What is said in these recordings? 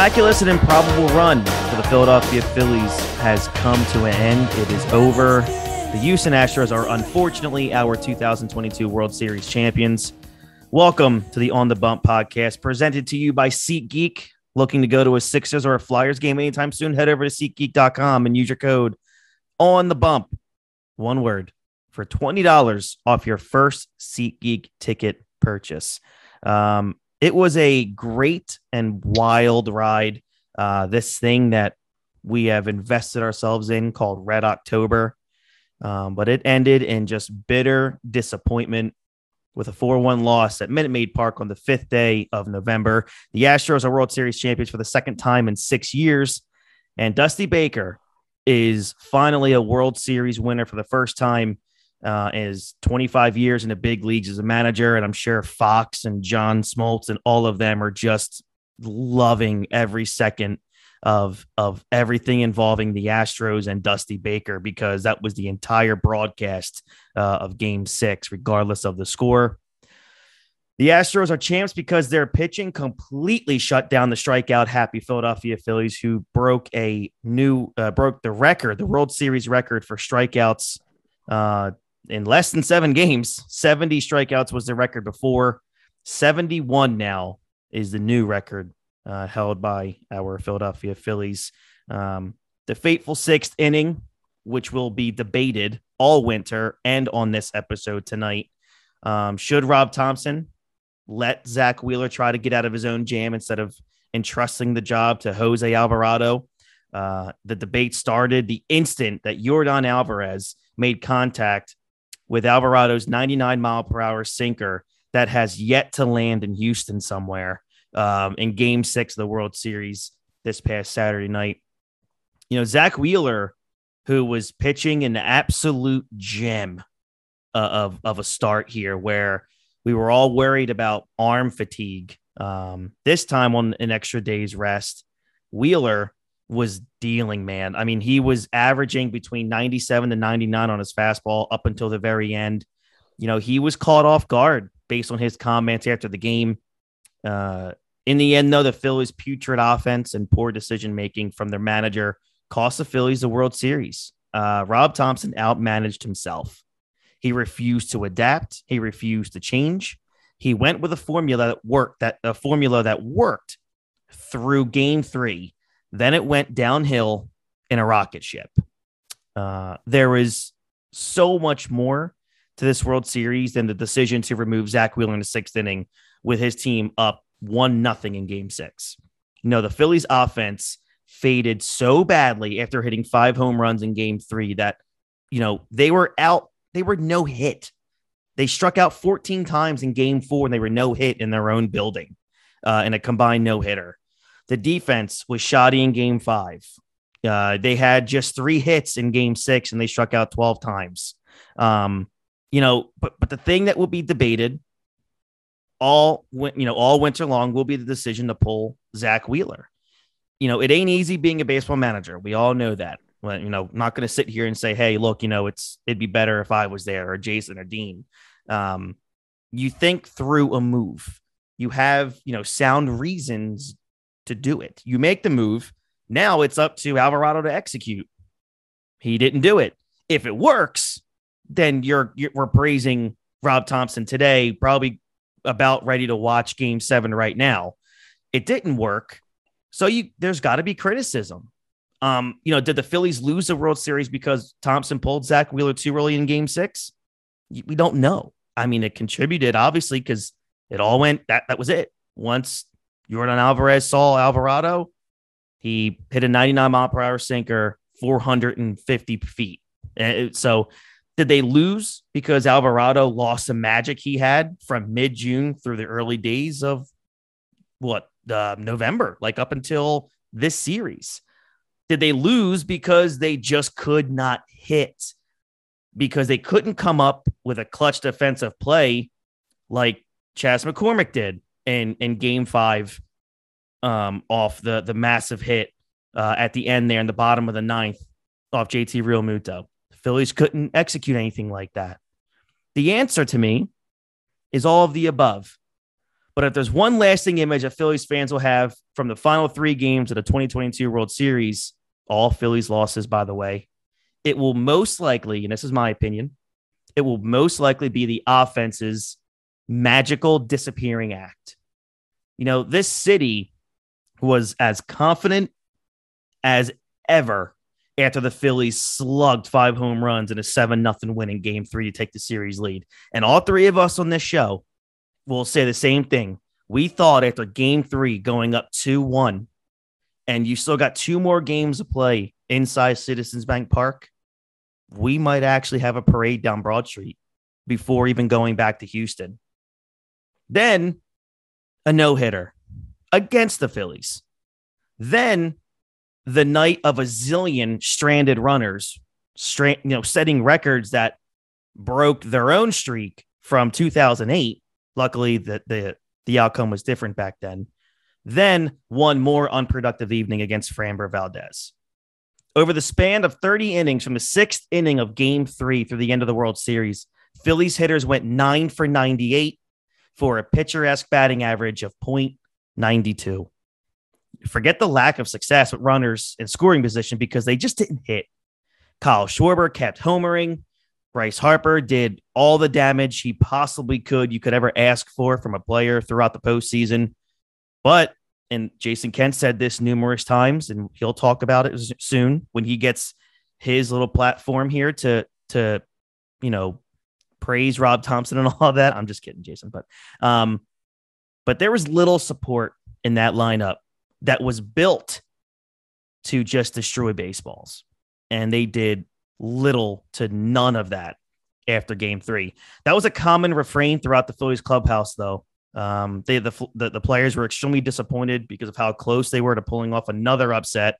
miraculous and improbable run for the Philadelphia Phillies has come to an end. It is over. The Houston Astros are unfortunately our 2022 World Series champions. Welcome to the On the Bump podcast, presented to you by SeatGeek. Looking to go to a Sixers or a Flyers game anytime soon? Head over to SeatGeek.com and use your code On the Bump, one word, for twenty dollars off your first SeatGeek ticket purchase. Um, it was a great and wild ride. Uh, this thing that we have invested ourselves in called Red October. Um, but it ended in just bitter disappointment with a 4 1 loss at Minute Maid Park on the fifth day of November. The Astros are World Series champions for the second time in six years. And Dusty Baker is finally a World Series winner for the first time uh, is 25 years in the big leagues as a manager. And I'm sure Fox and John Smoltz and all of them are just loving every second of of everything involving the Astros and Dusty Baker because that was the entire broadcast uh, of Game Six, regardless of the score. The Astros are champs because their pitching completely shut down the strikeout happy Philadelphia Phillies, who broke a new uh, broke the record, the World Series record for strikeouts uh, in less than seven games. Seventy strikeouts was the record before. Seventy-one now is the new record uh, held by our Philadelphia Phillies. Um, the fateful sixth inning, which will be debated all winter and on this episode tonight. Um, should Rob Thomson let Zack Wheeler try to get out of his own jam instead of entrusting the job to Jose Alvarado? Uh, the debate started the instant that Yordan Alvarez made contact with Alvarado's 99 mile per hour sinker that has yet to land in Houston somewhere um, in game six of the World Series this past Saturday night. You know, Zack Wheeler, who was pitching an absolute gem uh, of, of a start here, where we were all worried about arm fatigue. Um, this time on an extra day's rest, Wheeler was dealing, man. I mean, he was averaging between 97 to 99 on his fastball up until the very end. You know, he was caught off guard based on his comments after the game. Uh, in the end, though, the Phillies' putrid offense and poor decision making from their manager cost the Phillies the World Series. Uh, Rob Thomson outmanaged himself. He refused to adapt. He refused to change. He went with a formula that worked. That a formula that worked through Game Three. Then it went downhill in a rocket ship. Uh, there was so much more to this World Series than the decision to remove Zack Wheeler in the sixth inning with his team up one nothing in game six. You know, the Phillies offense faded so badly after hitting five home runs in game three that, you know, they were out, they were no hit. They struck out 14 times in game four and they were no hit in their own building uh, in a combined no hitter. The defense was shoddy in game five. Uh, they had just three hits in game six and they struck out 12 times. Um, you know, but, but the thing that will be debated all you know all winter long will be the decision to pull Zack Wheeler. You know, it ain't easy being a baseball manager. We all know that. Well, you know, not going to sit here and say, "Hey, look, you know, it's it'd be better if I was there or Jason or Dean." Um, you think through a move. You have you know sound reasons to do it. You make the move. Now it's up to Alvarado to execute. He didn't do it. If it works, then you're, you're we're praising Rob Thomson today, probably about ready to watch game seven right now. It didn't work. So you there's got to be criticism. Um, you know, did the Phillies lose the World Series because Thomson pulled Zack Wheeler too early in game six? We don't know. I mean, it contributed obviously because it all went that that was it. Once Yordan Alvarez saw Alvarado, he hit a 99 mile per hour sinker, 450 feet. So did they lose because Alvarado lost the magic he had from mid June through the early days of what uh, November, like up until this series? Did they lose because they just could not hit? Because they couldn't come up with a clutch defensive play like Chas McCormick did in, in game five um, off the, the massive hit uh, at the end there in the bottom of the ninth off JT Realmuto. The Phillies couldn't execute anything like that. The answer to me is all of the above. But if there's one lasting image that Phillies fans will have from the final three games of the 2022 World Series, all Phillies losses, by the way, it will most likely, and this is my opinion, it will most likely be the offense's magical disappearing act. You know, this city was as confident as ever after the Phillies slugged five home runs in a 7 nothing win in game three to take the series lead. And all three of us on this show will say the same thing. We thought after game three going up 2 1, and you still got two more games to play inside Citizens Bank Park, we might actually have a parade down Broad Street before even going back to Houston. Then a no hitter against the Phillies. Then the night of a zillion stranded runners, stra- you know, setting records that broke their own streak from 2008. Luckily, the, the, the outcome was different back then. Then one more unproductive evening against Framber Valdez. Over the span of 30 innings from the sixth inning of game three through the end of the World Series, Phillies hitters went nine for 98 for a picturesque batting average of .92 forget the lack of success with runners in scoring position because they just didn't hit. Kyle Schwarber kept homering. Bryce Harper did all the damage he possibly could, you could ever ask for from a player throughout the postseason. But, and Jason Kent said this numerous times, and he'll talk about it soon when he gets his little platform here to, to, you know, praise Rob Thomson and all of that. I'm just kidding, Jason, but, um, but there was little support in that lineup that was built to just destroy baseballs. And they did little to none of that after game three. That was a common refrain throughout the Phillies clubhouse, though. Um, they the, the, the players were extremely disappointed because of how close they were to pulling off another upset.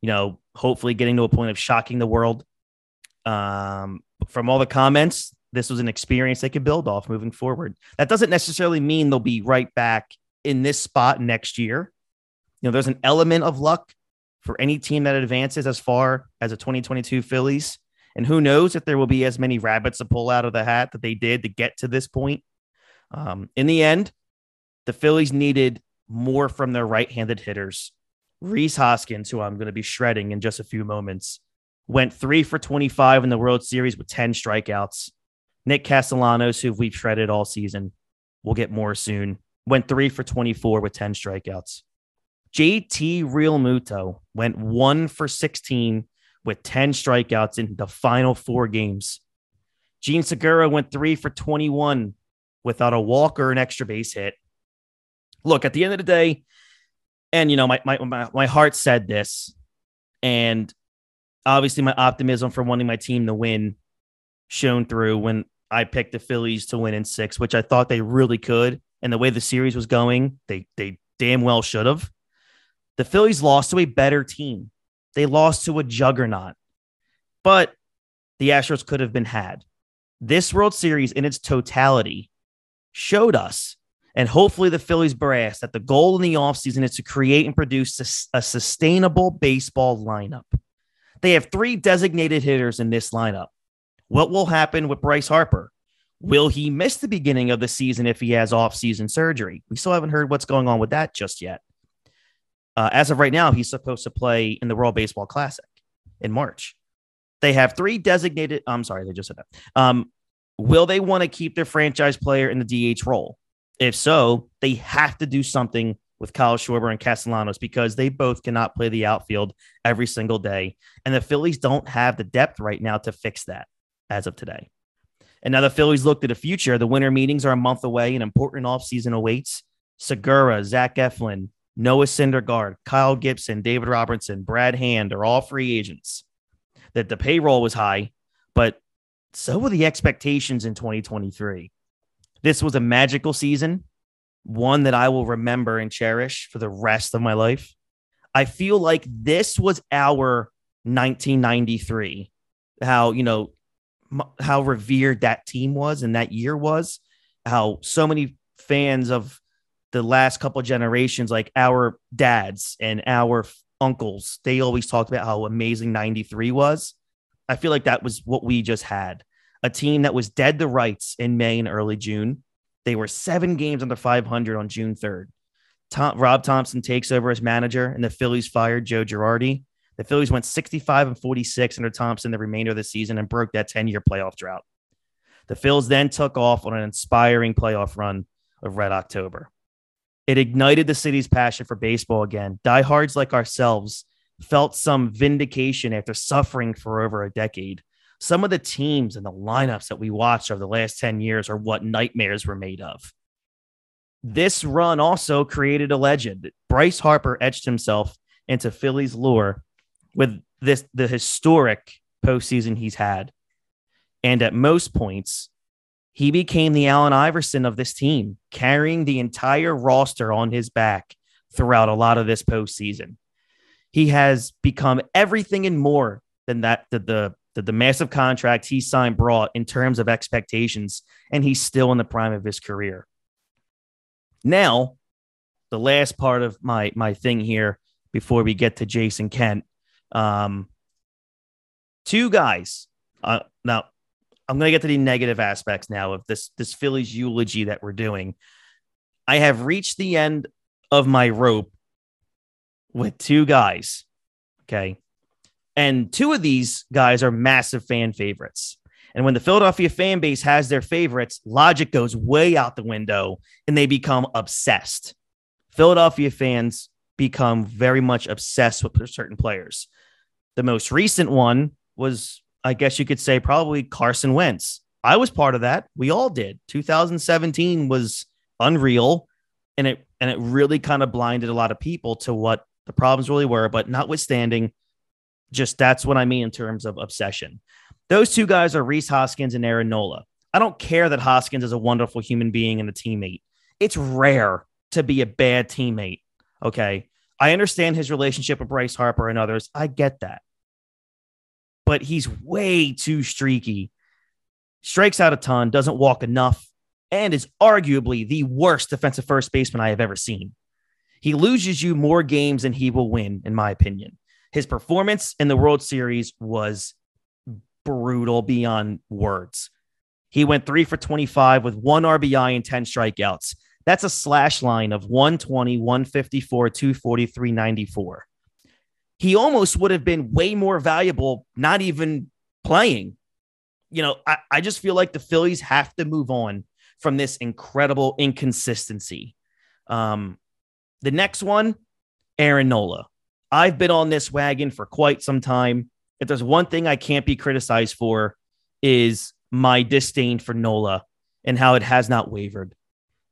You know, hopefully getting to a point of shocking the world. Um, from all the comments, this was an experience they could build off moving forward. That doesn't necessarily mean they'll be right back in this spot next year. You know, there's an element of luck for any team that advances as far as a 2022 Phillies. And who knows if there will be as many rabbits to pull out of the hat that they did to get to this point. Um, in the end, the Phillies needed more from their right handed hitters. Rhys Hoskins, who I'm going to be shredding in just a few moments, went three for 25 in the World Series with 10 strikeouts. Nick Castellanos, who we've shredded all season, we'll get more soon, went three for 24 with 10 strikeouts. JT Realmuto went one for 16 with 10 strikeouts in the final four games. Jean Segura went three for 21 without a walk or an extra base hit. Look, at the end of the day, and you know, my my my, my heart said this, and obviously my optimism for wanting my team to win shone through when I picked the Phillies to win in six, which I thought they really could. And the way the series was going, they they damn well should have. The Phillies lost to a better team. They lost to a juggernaut, but the Astros could have been had. This World Series in its totality showed us, and hopefully the Phillies brass, that the goal in the offseason is to create and produce a, a sustainable baseball lineup. They have three designated hitters in this lineup. What will happen with Bryce Harper? Will he miss the beginning of the season if he has off-season surgery? We still haven't heard what's going on with that just yet. Uh, as of right now, he's supposed to play in the World Baseball Classic in March. They have three designated. I'm sorry, they just said that. Um, will they want to keep their franchise player in the DH role? If so, they have to do something with Kyle Schwarber and Castellanos because they both cannot play the outfield every single day. And the Phillies don't have the depth right now to fix that as of today. And now the Phillies look to the future. The winter meetings are a month away. An important offseason awaits. Segura, Zach Eflin, Noah Syndergaard, Kyle Gibson, David Robertson, Brad Hand are all free agents. That the payroll was high, but so were the expectations in 2023. This was a magical season, one that I will remember and cherish for the rest of my life. I feel like this was our 1993. How, you know, how revered that team was and that year was, how so many fans of the last couple generations, like our dads and our uncles, they always talked about how amazing 93 was. I feel like that was what we just had a team that was dead to rights in May and early June. They were seven games under 500 on June 3rd. Tom, Rob Thomson takes over as manager, and the Phillies fired Joe Girardi. The Phillies went 65 and 46 under Thomson the remainder of the season and broke that 10 year playoff drought. The Phils then took off on an inspiring playoff run of Red October. It ignited the city's passion for baseball again. Diehards like ourselves felt some vindication after suffering for over a decade. Some of the teams and the lineups that we watched over the last 10 years are what nightmares were made of. This run also created a legend. Bryce Harper etched himself into Phillies lore with this the historic postseason he's had. And at most points, he became the Allen Iverson of this team, carrying the entire roster on his back throughout a lot of this postseason. He has become everything and more than that the, the the, the massive contract he signed brought in terms of expectations, and he's still in the prime of his career. Now, the last part of my my thing here before we get to Jason Kent, um, two guys. Uh, now, I'm going to get to the negative aspects now of this this Phillies eulogy that we're doing. I have reached the end of my rope with two guys. Okay. And two of these guys are massive fan favorites. And when the Philadelphia fan base has their favorites, logic goes way out the window and they become obsessed. Philadelphia fans become very much obsessed with certain players. The most recent one was, I guess you could say, probably Carson Wentz. I was part of that. We all did. 2017 was unreal and it and it really kind of blinded a lot of people to what the problems really were, but notwithstanding, just that's what I mean in terms of obsession. Those two guys are Rhys Hoskins and Aaron Nola. I don't care that Hoskins is a wonderful human being and a teammate. It's rare to be a bad teammate. Okay. I understand his relationship with Bryce Harper and others. I get that. But he's way too streaky. Strikes out a ton, doesn't walk enough, and is arguably the worst defensive first baseman I have ever seen. He loses you more games than he will win, in my opinion. His performance in the World Series was brutal beyond words. He went three for 25 with one RBI and 10 strikeouts. That's a slash line of 120, 154, 243, 94. He almost would have been way more valuable, not even playing. You know, I, I just feel like the Phillies have to move on from this incredible inconsistency. Um, the next one, Aaron Nola. I've been on this wagon for quite some time. If there's one thing I can't be criticized for, is my disdain for Nola and how it has not wavered.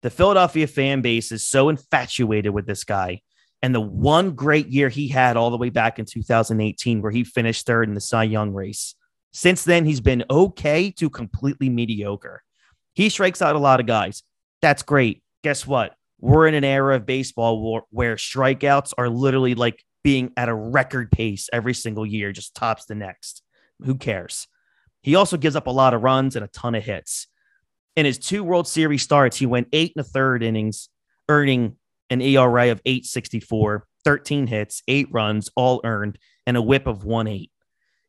The Philadelphia fan base is so infatuated with this guy. And the one great year he had all the way back in 2018, where he finished third in the Cy Young race. Since then, he's been okay to completely mediocre. He strikes out a lot of guys. That's great. Guess what? We're in an era of baseball where, strikeouts are literally like being at a record pace every single year, just tops the next. Who cares? He also gives up a lot of runs and a ton of hits. In his two World Series starts, he went eight and a third innings, earning an ERA of 864, 13 hits, eight runs, all earned, and a whip of 1 8.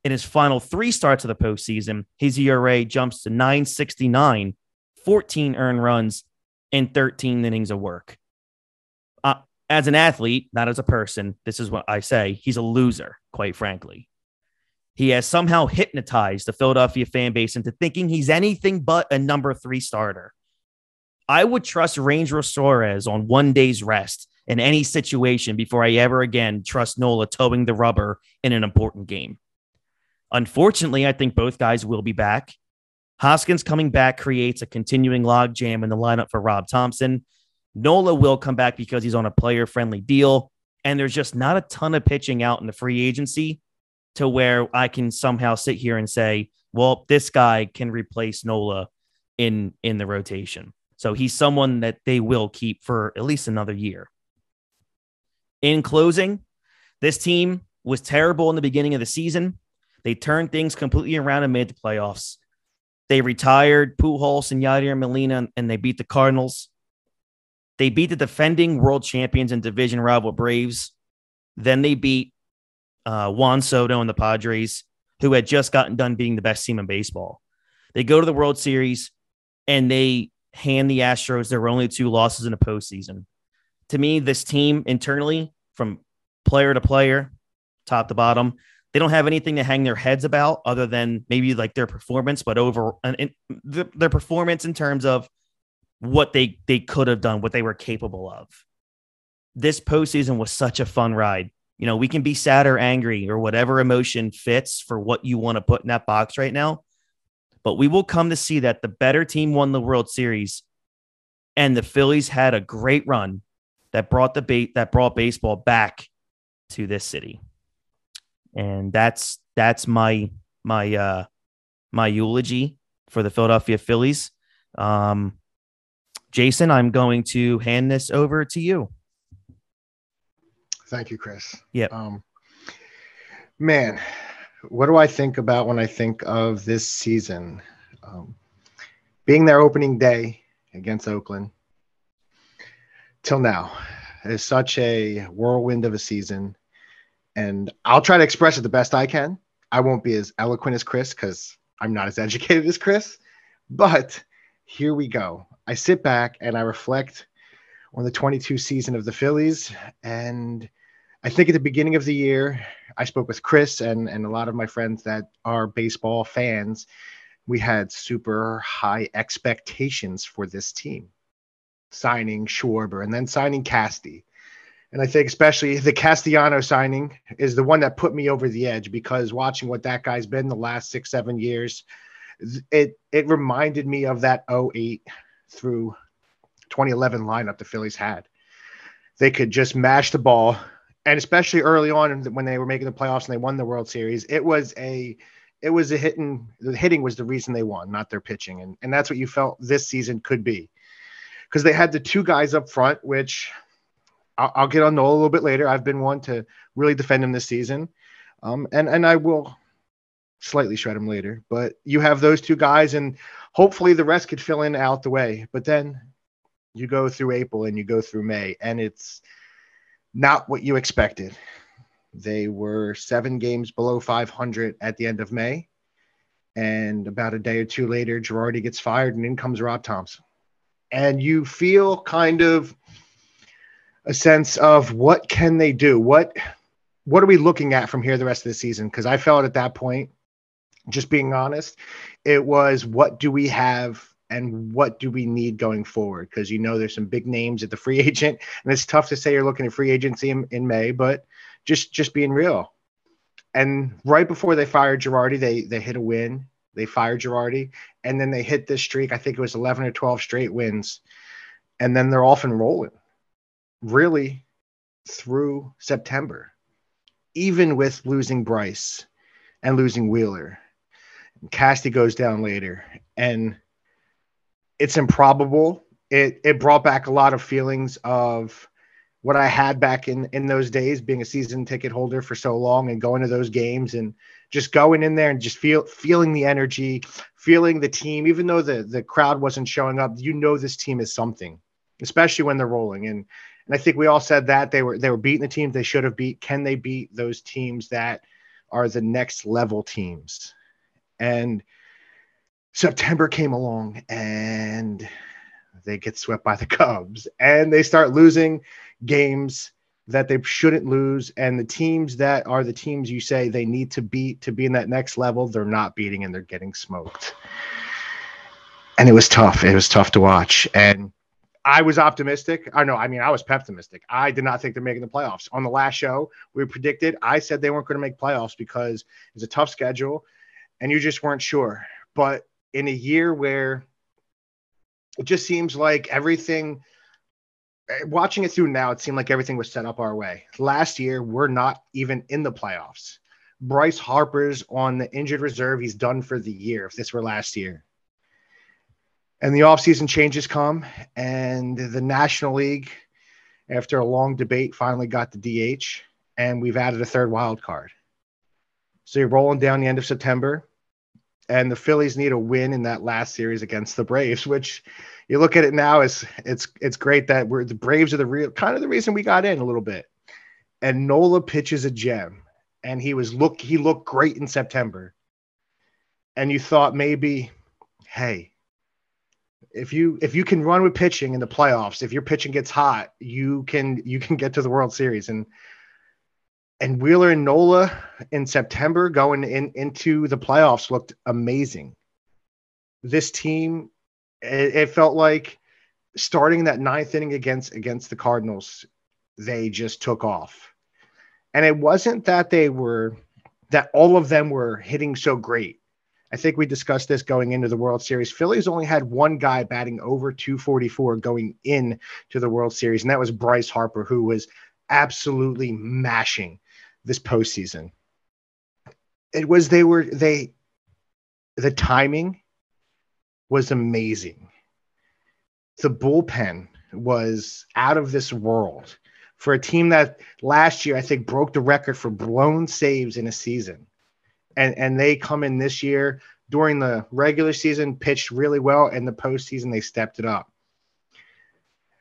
In his final three starts of the postseason, his ERA jumps to 969, 14 earned runs, and 13 innings of work uh, as an athlete, not as a person, this is what I say. He's a loser, quite frankly. He has somehow hypnotized the Philadelphia fan base into thinking he's anything but a number three starter. I would trust Ranger Suarez on one day's rest in any situation before I ever again trust Nola toeing the rubber in an important game. Unfortunately, I think both guys will be back. Hoskins coming back creates a continuing logjam in the lineup for Rob Thomson. Nola will come back because he's on a player friendly deal. And there's just not a ton of pitching out in the free agency to where I can somehow sit here and say, well, this guy can replace Nola in in the rotation. So he's someone that they will keep for at least another year. In closing, this team was terrible in the beginning of the season. They turned things completely around and made the playoffs. They retired Pujols and Yadier Molina, and they beat the Cardinals. They beat the defending world champions and division rival Braves. Then they beat uh, Juan Soto and the Padres, who had just gotten done being the best team in baseball. They go to the World Series and they hand the Astros their only two losses in a postseason. To me, this team internally, from player to player, top to bottom, they don't have anything to hang their heads about other than maybe like their performance, but over and their performance in terms of what they they could have done, what they were capable of. This postseason was such a fun ride. You know, we can be sad or angry or whatever emotion fits for what you want to put in that box right now. But we will come to see that the better team won the World Series and the Phillies had a great run that brought the bait that brought baseball back to this city. And that's that's my my uh my eulogy for the Philadelphia Phillies. Um Jason, I'm going to hand this over to you. Thank you, Chris. Yeah. Um, man, what do I think about when I think of this season? Um, being their opening day against Oakland till now is such a whirlwind of a season. And I'll try to express it the best I can. I won't be as eloquent as Chris because I'm not as educated as Chris. But here we go. I sit back and I reflect on the 22 season of the Phillies. And I think at the beginning of the year, I spoke with Chris and, and a lot of my friends that are baseball fans. We had super high expectations for this team, signing Schwarber and then signing Casty. And I think especially the Castellano signing is the one that put me over the edge because watching what that guy's been the last six, seven years, it it reminded me of that 08 through 2011 lineup the Phillies had. They could just mash the ball, and especially early on when they were making the playoffs and they won the World Series, it was a it was a hitting the hitting was the reason they won, not their pitching, and and that's what you felt this season could be, because they had the two guys up front, which I'll, I'll get on Nola a little bit later. I've been one to really defend him this season, um, and and I will slightly shred him later. But you have those two guys, and hopefully the rest could fill in out the way. But then you go through April and you go through May, and it's not what you expected. They were seven games below 500 at the end of May. And about a day or two later, Girardi gets fired, and in comes Rob Thomson. And you feel kind of a sense of what can they do? What what are we looking at from here the rest of the season? Because I felt at that point just being honest, it was what do we have and what do we need going forward? Because you know there's some big names at the free agent, and it's tough to say you're looking at free agency in, in May, but just just being real. And right before they fired Girardi, they they hit a win. They fired Girardi, and then they hit this streak. I think it was 11 or 12 straight wins, and then they're off and rolling. Really, through September, even with losing Bryce and losing Wheeler Casty goes down later, and it's improbable. It it brought back a lot of feelings of what I had back in in those days, being a season ticket holder for so long and going to those games and just going in there and just feel feeling the energy, feeling the team, even though the the crowd wasn't showing up. You know this team is something, especially when they're rolling. And and I think we all said that they were they were beating the teams they should have beat. Can they beat those teams that are the next level teams? And September came along and they get swept by the Cubs and they start losing games that they shouldn't lose. And the teams that are the teams you say they need to beat to be in that next level, they're not beating and they're getting smoked. And it was tough. It was tough to watch. And I was optimistic. I know. I mean, I was pessimistic. I did not think they're making the playoffs. On the last show, we predicted. I said they weren't going to make playoffs because it's a tough schedule and you just weren't sure. But in a year where it just seems like everything eh, watching it through now, it seemed like everything was set up our way. Last year, we're not even in the playoffs. Bryce Harper's on the injured reserve. He's done for the year if this were last year. And the offseason changes come, and the National League, after a long debate, finally got the DH, and we've added a third wild card. So you're rolling down the end of September, and the Phillies need a win in that last series against the Braves, which you look at it now as it's it's great that we're the Braves are the real kind of the reason we got in a little bit. And Nola pitches a gem, and he was look he looked great in September. And you thought maybe, hey, if you if you can run with pitching in the playoffs, if your pitching gets hot, you can you can get to the World Series. And and Wheeler and Nola in September going in into the playoffs looked amazing. This team, it, it felt like starting that ninth inning against against the Cardinals, they just took off. And it wasn't that they were that all of them were hitting so great. I think we discussed this going into the World Series. Phillies only had one guy batting over 244 going in to the World Series, and that was Bryce Harper, who was absolutely mashing this postseason. It was they were they the timing was amazing. The bullpen was out of this world for a team that last year I think broke the record for blown saves in a season. And and they come in this year during the regular season, pitched really well, and the postseason they stepped it up.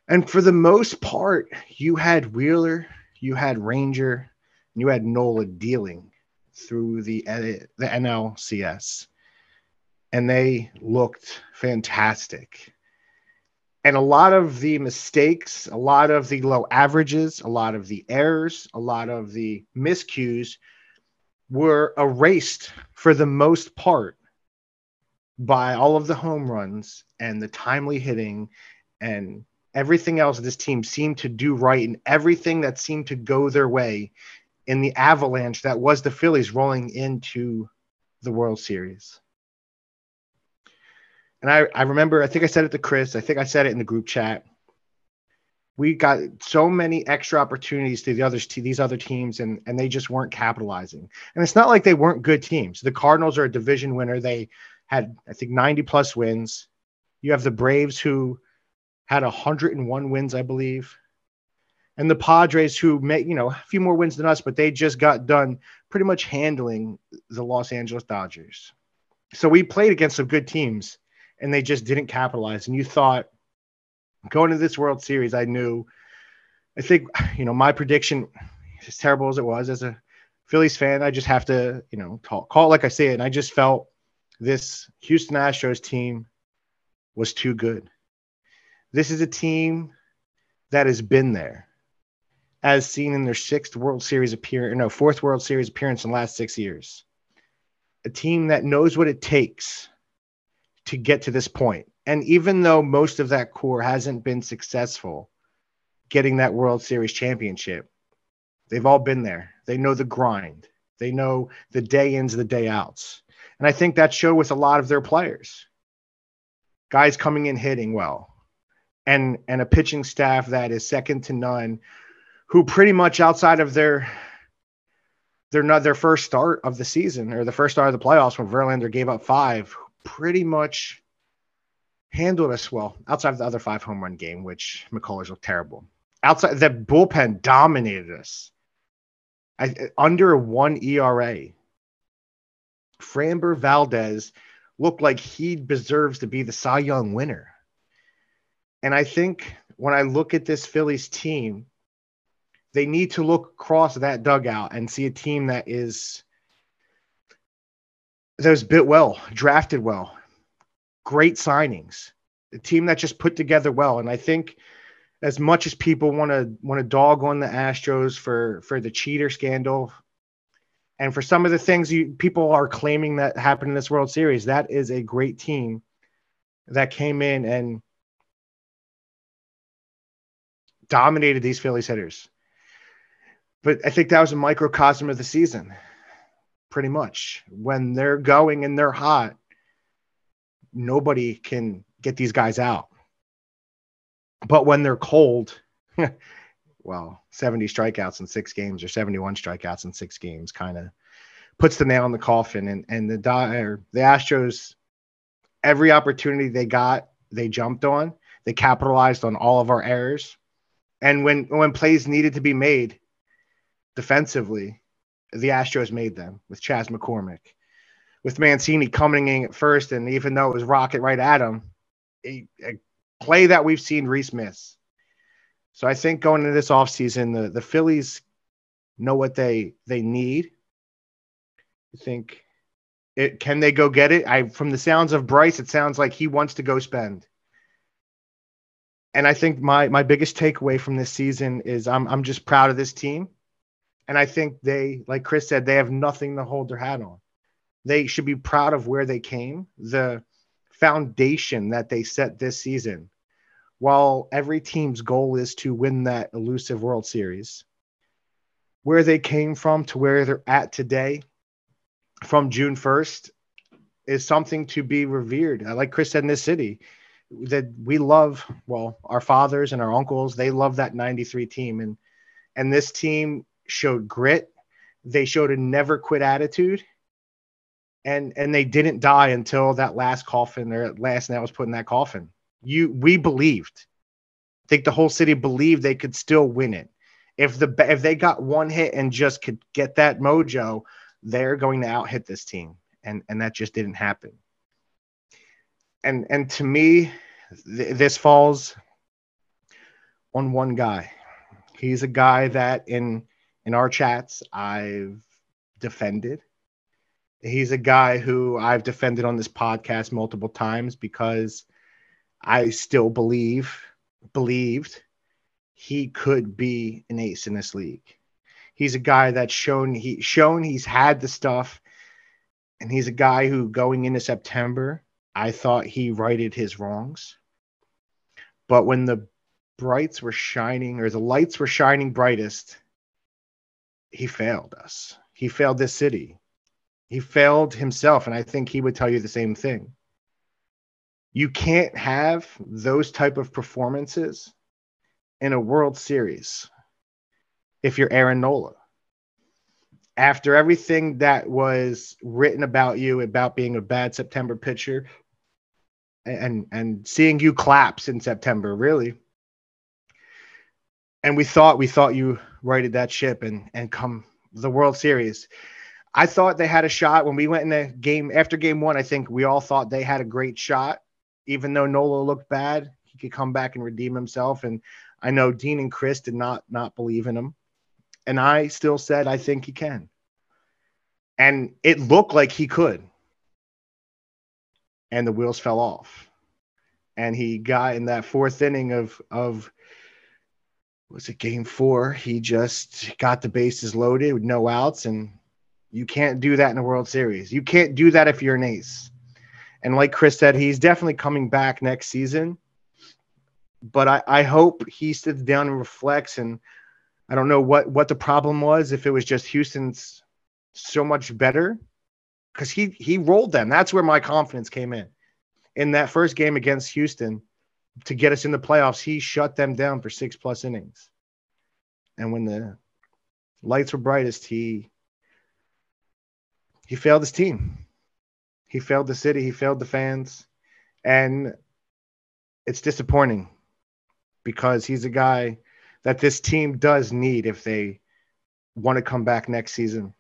And for the most part, you had Wheeler, you had Ranger, you had Nola dealing through the the NLCS, and they looked fantastic. And a lot of the mistakes, a lot of the low averages, a lot of the errors, a lot of the miscues were erased for the most part by all of the home runs and the timely hitting and everything else this team seemed to do right and everything that seemed to go their way in the avalanche that was the Phillies rolling into the World Series. And I, I remember, I think I said it to Chris, I think I said it in the group chat. We got so many extra opportunities to the others to these other teams, and and they just weren't capitalizing. And it's not like they weren't good teams. The Cardinals are a division winner. They had, I think, 90 plus wins. You have the Braves who had 101 wins, I believe and the Padres, who made you know a few more wins than us, but they just got done pretty much handling the Los Angeles Dodgers. So we played against some good teams, and they just didn't capitalize. And you thought going to this World Series, I knew. I think you know my prediction, as terrible as it was, as a Phillies fan, I just have to you know call, call it like I say it. And I just felt this Houston Astros team was too good. This is a team that has been there as seen in their sixth World Series appearance, no, fourth World Series appearance in the last six years. A team that knows what it takes to get to this point. And even though most of that core hasn't been successful getting that World Series championship, they've all been there. They know the grind, they know the day ins, the day outs. And I think that showed with a lot of their players. Guys coming in hitting well, and and a pitching staff that is second to none who pretty much outside of their their not their first start of the season or the first start of the playoffs when Verlander gave up five, pretty much handled us well outside of the other five home run game, which McCullers looked terrible. Outside the bullpen dominated us. I, under one ERA. Framber Valdez looked like he deserves to be the Cy Young winner. And I think when I look at this Phillies team, they need to look across that dugout and see a team that is that was bit well, drafted well, great signings, a team that just put together well. And I think as much as people want to want to dog on the Astros for for the cheater scandal and for some of the things you people are claiming that happened in this World Series, that is a great team that came in and dominated these Phillies hitters but I think that was a microcosm of the season, pretty much. When they're going and they're hot, nobody can get these guys out. But when they're cold, well, 70 strikeouts in six games or 71 strikeouts in six games kind of puts the nail in the coffin. And and the the Astros, every opportunity they got, they jumped on. They capitalized on all of our errors. And when when plays needed to be made, defensively, the Astros made them with Chas McCormick, with Mancini coming in at first, and even though it was rocket right at him, a, a play that we've seen Rhys miss. So I think going into this offseason, the, the Phillies know what they they need. I think it can they go get it? I from the sounds of Bryce, it sounds like he wants to go spend. and I think my my biggest takeaway from this season is I'm I'm just proud of this team. And I think they, like Chris said, they have nothing to hold their hat on. They should be proud of where they came, the foundation that they set this season. While every team's goal is to win that elusive World Series, where they came from to where they're at today from June 1st is something to be revered. Uh, like Chris said in this city, that we love, well, our fathers and our uncles, they love that 93 team. And and this team showed grit. They showed a never quit attitude. And and they didn't die until that last coffin or last night was put in that coffin. You we believed. I think the whole city believed they could still win it. If the if they got one hit and just could get that mojo, they're going to out hit this team. And and that just didn't happen. And and to me, th- this falls on one guy. He's a guy that in in our chats I've defended. He's a guy who I've defended on this podcast multiple times because I still believe believed he could be an ace in this league. He's a guy that's shown he shown he's had the stuff and he's a guy who going into September I thought he righted his wrongs. But when the brights were shining or the lights were shining brightest, he failed us. He failed this city. He failed himself. And I think he would tell you the same thing. You can't have those type of performances in a World Series if you're Aaron Nola. After everything that was written about you about being a bad September pitcher and and seeing you collapse in September, really. And we thought we thought you righted that ship and and come the World Series. I thought they had a shot when we went in the game after game one. I think we all thought they had a great shot, even though Nola looked bad. He could come back and redeem himself. And I know Dean and Chris did not not believe in him, and I still said I think he can. And it looked like he could, and the wheels fell off. And he got in that fourth inning of of was it game four? He just got the bases loaded with no outs, and you can't do that in a World Series. You can't do that if you're an ace. And like Chris said, he's definitely coming back next season. But I, I hope he sits down and reflects. And I don't know what what the problem was. If it was just Houston's so much better, because he he rolled them. That's where my confidence came in. In that first game against Houston, to get us in the playoffs, he shut them down for six plus innings. And when the lights were brightest, he he failed his team. He failed the city, he failed the fans. And it's disappointing because he's a guy that this team does need if they want to come back next season.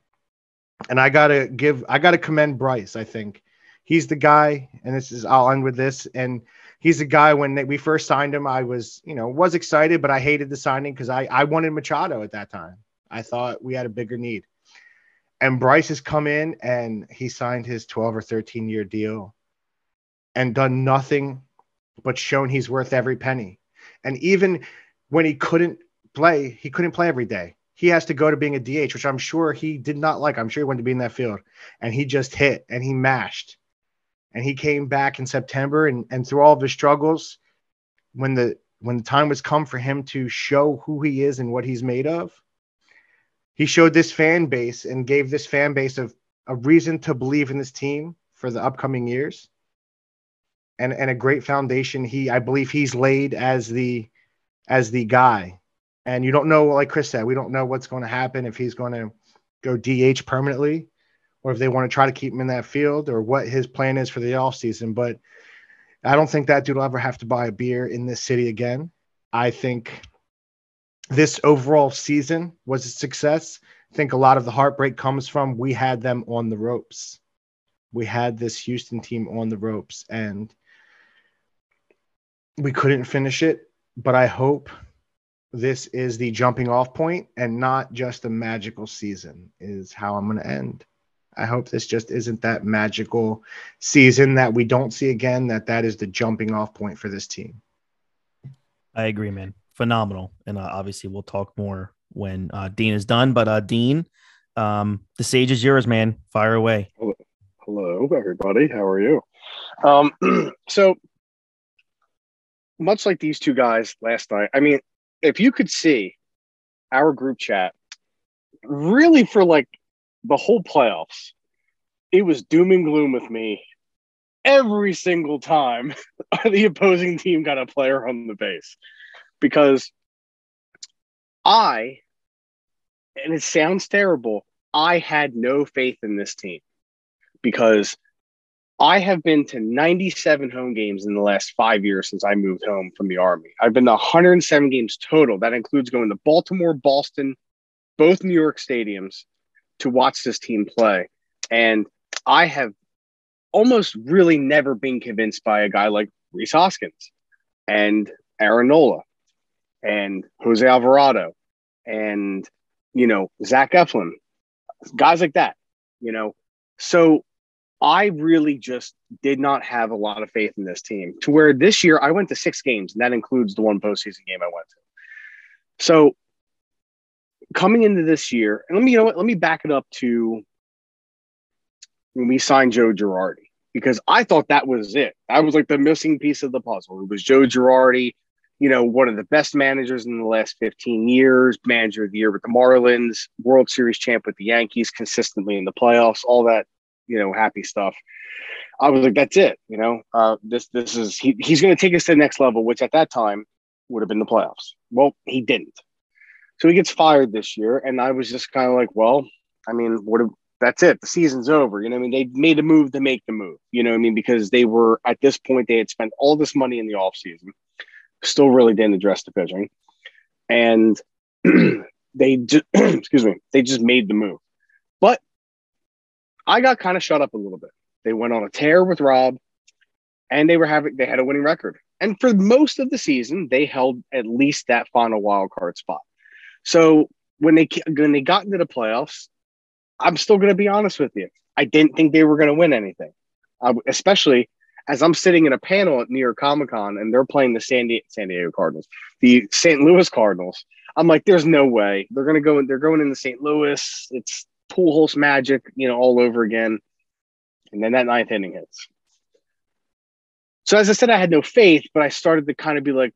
And I got to give I got to commend Bryce, I think. He's the guy and this is I'll end with this and he's a guy when they, we first signed him, I was, you know, was excited, but I hated the signing because I, I wanted Machado at that time. I thought we had a bigger need. And Bryce has come in and he signed his 12 or 13 year deal and done nothing but shown he's worth every penny. And even when he couldn't play, he couldn't play every day. He has to go to being a DH, which I'm sure he did not like. I'm sure he wanted to be in that field. And he just hit and he mashed and he came back in September and, and through all of his struggles, when the when the time was come for him to show who he is and what he's made of, he showed this fan base and gave this fan base of a reason to believe in this team for the upcoming years. And and a great foundation he I believe he's laid as the as the guy. And you don't know, like Chris said, we don't know what's going to happen if he's going to go DH permanently or if they want to try to keep him in that field or what his plan is for the offseason. But I don't think that dude will ever have to buy a beer in this city again. I think this overall season was a success. I think a lot of the heartbreak comes from we had them on the ropes. We had this Houston team on the ropes and we couldn't finish it. But I hope this is the jumping off point and not just a magical season, is how I'm going to end. I hope this just isn't that magical season that we don't see again, that that is the jumping off point for this team. I agree, man. Phenomenal. And uh, obviously, we'll talk more when uh, Dean is done. But uh, Dean, um, the stage is yours, man. Fire away. Hello, Hello everybody. How are you? Um, so, much like these two guys last night, I mean, if you could see our group chat, really for like the whole playoffs, it was doom and gloom with me every single time the opposing team got a player on the base because I, and it sounds terrible, I had no faith in this team because I have been to 97 home games in the last five years since I moved home from the Army. I've been to 107 games total. That includes going to Baltimore, Boston, both New York stadiums to watch this team play. And I have almost really never been convinced by a guy like Rhys Hoskins and Aaron Nola and Jose Alvarado and, you know, Zach Eflin, guys like that, you know. So I really just did not have a lot of faith in this team to where this year I went to six games, and that includes the one postseason game I went to. So coming into this year, and let me you know what, let me back it up to when we signed Joe Girardi because I thought that was it. That was like the missing piece of the puzzle. It was Joe Girardi, you know, one of the best managers in the last 15 years, manager of the year with the Marlins, World Series champ with the Yankees, consistently in the playoffs, all that, you know, happy stuff. I was like, that's it. You know, uh, this this is he, he's going to take us to the next level, which at that time would have been the playoffs. Well, he didn't. So he gets fired this year, and I was just kind of like, well, I mean, what? That's it. The season's over. You know, I mean, they made a move to make the move. You know, I mean, because they were at this point they had spent all this money in the off season, still really didn't address the pitching, and they just excuse me, they just made the move. But I got kind of shut up a little bit. They went on a tear with Rob, and they were having they had a winning record. And for most of the season, they held at least that final wild card spot. So when they when they got into the playoffs, I'm still going to be honest with you. I didn't think they were going to win anything, uh, especially as I'm sitting in a panel at New York Comic Con and they're playing the San, Di- San Diego Cardinals, the St. Louis Cardinals. I'm like, there's no way they're going to go. They're going into St. Louis. It's Pujols magic, you know, all over again. And then that ninth inning hits. So as I said, I had no faith, but I started to kind of be like,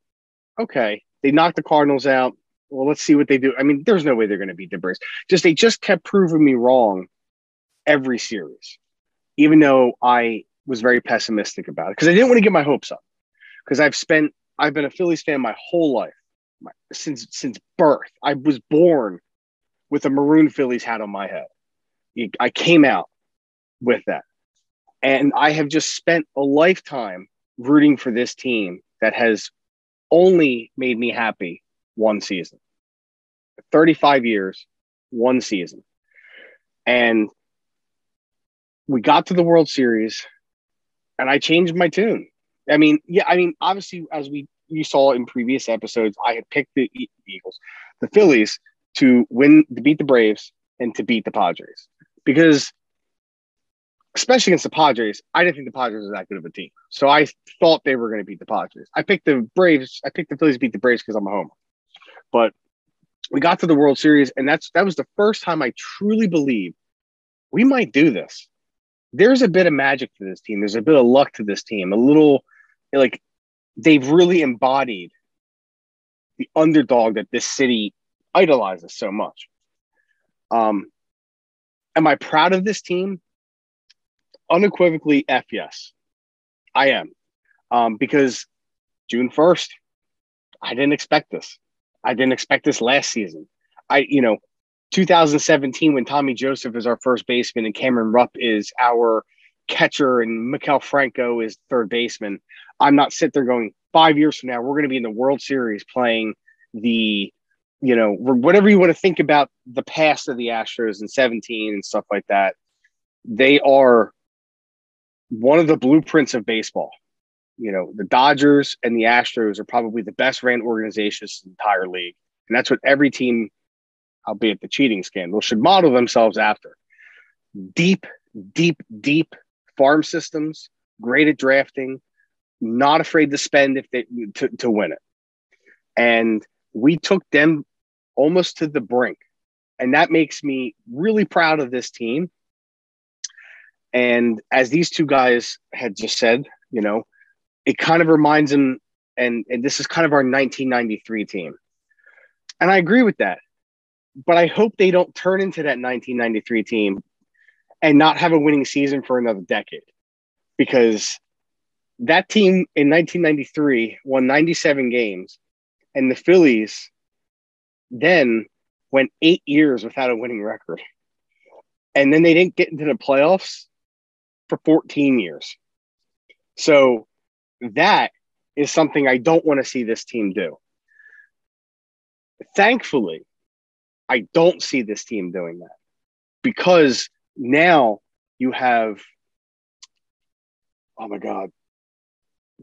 okay, they knocked the Cardinals out well, let's see what they do. I mean, there's no way they're going to beat the Braves. Just they just kept proving me wrong every series, even though I was very pessimistic about it because I didn't want to get my hopes up. Because I've spent, I've been a Phillies fan my whole life, my, since since birth. I was born with a maroon Phillies hat on my head. I came out with that, and I have just spent a lifetime rooting for this team that has only made me happy one season. 35 years, one season. And we got to the World Series and I changed my tune. I mean, yeah, I mean, obviously, as we you saw in previous episodes, I had picked the Eagles, the Phillies to win, to beat the Braves and to beat the Padres because especially against the Padres, I didn't think the Padres were that good of a team. So I thought they were going to beat the Padres. I picked the Braves. I picked the Phillies to beat the Braves because I'm a homer. But we got to the World Series, and that's that was the first time I truly believed we might do this. There's a bit of magic to this team. There's a bit of luck to this team. A little like they've really embodied the underdog that this city idolizes so much. Um, am I proud of this team? Unequivocally, F yes, I am. Um, because June 1st, I didn't expect this. I didn't expect this last season. I, you know, 2017 when Tommy Joseph is our first baseman and Cameron Rupp is our catcher and Maikel Franco is third baseman. I'm not sitting there going five years from now we're going to be in the World Series playing the, you know, whatever you want to think about the past of the Astros in 17 and stuff like that. They are one of the blueprints of baseball you know, the Dodgers and the Astros are probably the best ran organizations in the entire league. And that's what every team, albeit the cheating scandal, should model themselves after. Deep, deep, deep farm systems, great at drafting, not afraid to spend if they to, to win it. And we took them almost to the brink. And that makes me really proud of this team. And as these two guys had just said, you know, it kind of reminds them, and, and this is kind of our 1993 team. And I agree with that. But I hope they don't turn into that 1993 team and not have a winning season for another decade because that team in 1993 won 97 games and the Phillies then went eight years without a winning record. And then they didn't get into the playoffs for 14 years. So that is something I don't want to see this team do. Thankfully, I don't see this team doing that because now you have, oh my God,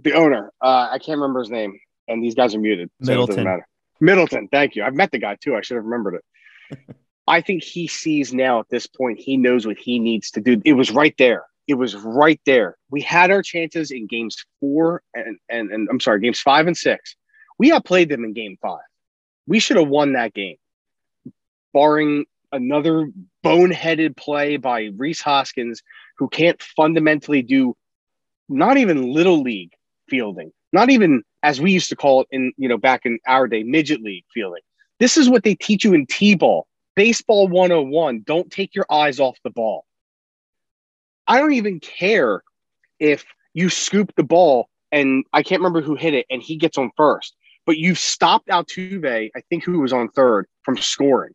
the owner. Uh, I can't remember his name, and these guys are muted. So Middleton. Middleton, thank you. I've met the guy too. I should have remembered it. I think he sees now at this point, he knows what he needs to do. It was right there. It was right there. We had our chances in games four and, and, and I'm sorry, games five and six. We outplayed them in game five. We should have won that game, barring another boneheaded play by Rhys Hoskins, who can't fundamentally do not even little league fielding, not even as we used to call it in, you know, back in our day, midget league fielding. This is what they teach you in T ball, baseball 101. Don't take your eyes off the ball. I don't even care if you scoop the ball and I can't remember who hit it and he gets on first, but you've stopped Altuve, I think who was on third, from scoring.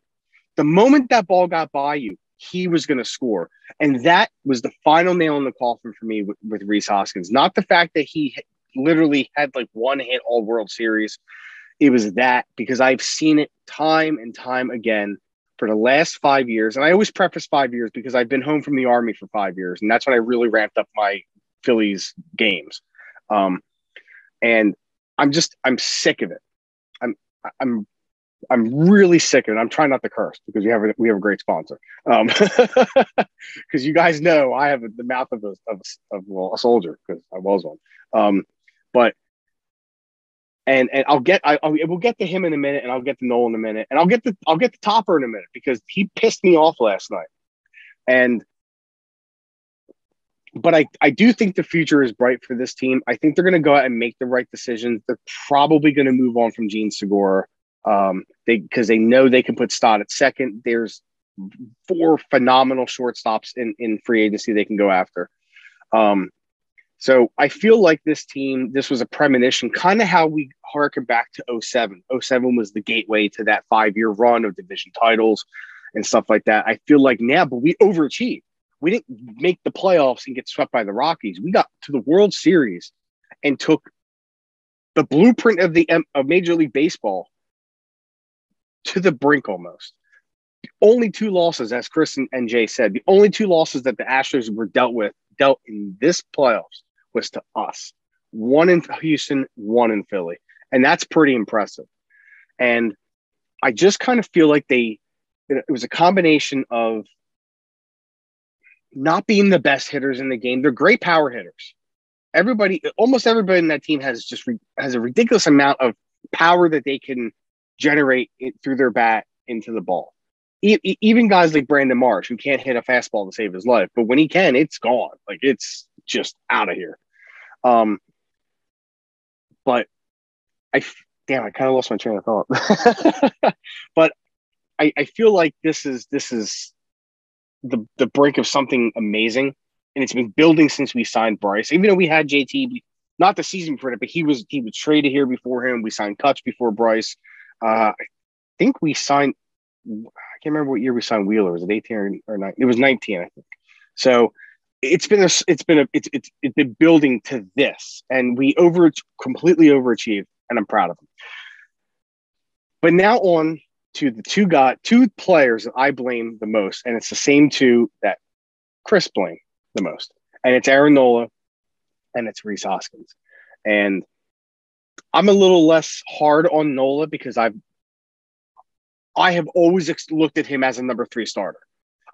The moment that ball got by you, he was going to score. And that was the final nail in the coffin for me with, with Rhys Hoskins. Not the fact that he literally had like one hit all World Series. It was that because I've seen it time and time again for the last five years. And I always preface five years because I've been home from the Army for five years. And that's when I really ramped up my Phillies games. Um, and I'm just, I'm sick of it. I'm, I'm I'm really sick of it. I'm trying not to curse because we have a, we have a great sponsor. Um, because you guys know I have the mouth of a of, of well, a soldier because I was one. Um, but and and I'll get I I'll, we'll get to him in a minute, and I'll get to Noel in a minute, and I'll get the I'll get the topper in a minute because he pissed me off last night, and but I, I do think the future is bright for this team. I think they're going to go out and make the right decisions. They're probably going to move on from Jean Segura. Um, they because they know they can put Stott at second. There's four phenomenal shortstops in in free agency they can go after. Um, so I feel like this team, this was a premonition, kind of how we harken back to 07. 07 was the gateway to that five year run of division titles and stuff like that. I feel like now, but we overachieved. We didn't make the playoffs and get swept by the Rockies. We got to the World Series and took the blueprint of the of Major League Baseball to the brink almost. The only two losses, as Chris and, and Jay said, the only two losses that the Astros were dealt with, dealt in this playoffs was to us. One in Houston, one in Philly. And that's pretty impressive. And I just kind of feel like they, it was a combination of not being the best hitters in the game. They're great power hitters. Everybody, almost everybody in that team has just has a ridiculous amount of power that they can generate through their bat into the ball. Even guys like Brandon Marsh, who can't hit a fastball to save his life, but when he can, it's gone. Like it's just out of here. Um, but I damn, I kind of lost my train of thought. but I, I feel like this is this is the the brink of something amazing, and it's been building since we signed Bryce. Even though we had JT, not the season for it, but he was he was traded here before him. We signed Kutch before Bryce. Uh, I think we signed. I can't remember what year we signed Wheeler. Was it eighteen or, or nine? It was nineteen, I think. So it's been a, it's been a, it's, it's, it's been building to this, and we over completely overachieved, and I'm proud of them. But now on to the two got two players that I blame the most, and it's the same two that Chris blamed the most, and it's Aaron Nola, and it's Rhys Hoskins, and I'm a little less hard on Nola because I've I have always looked at him as a number three starter.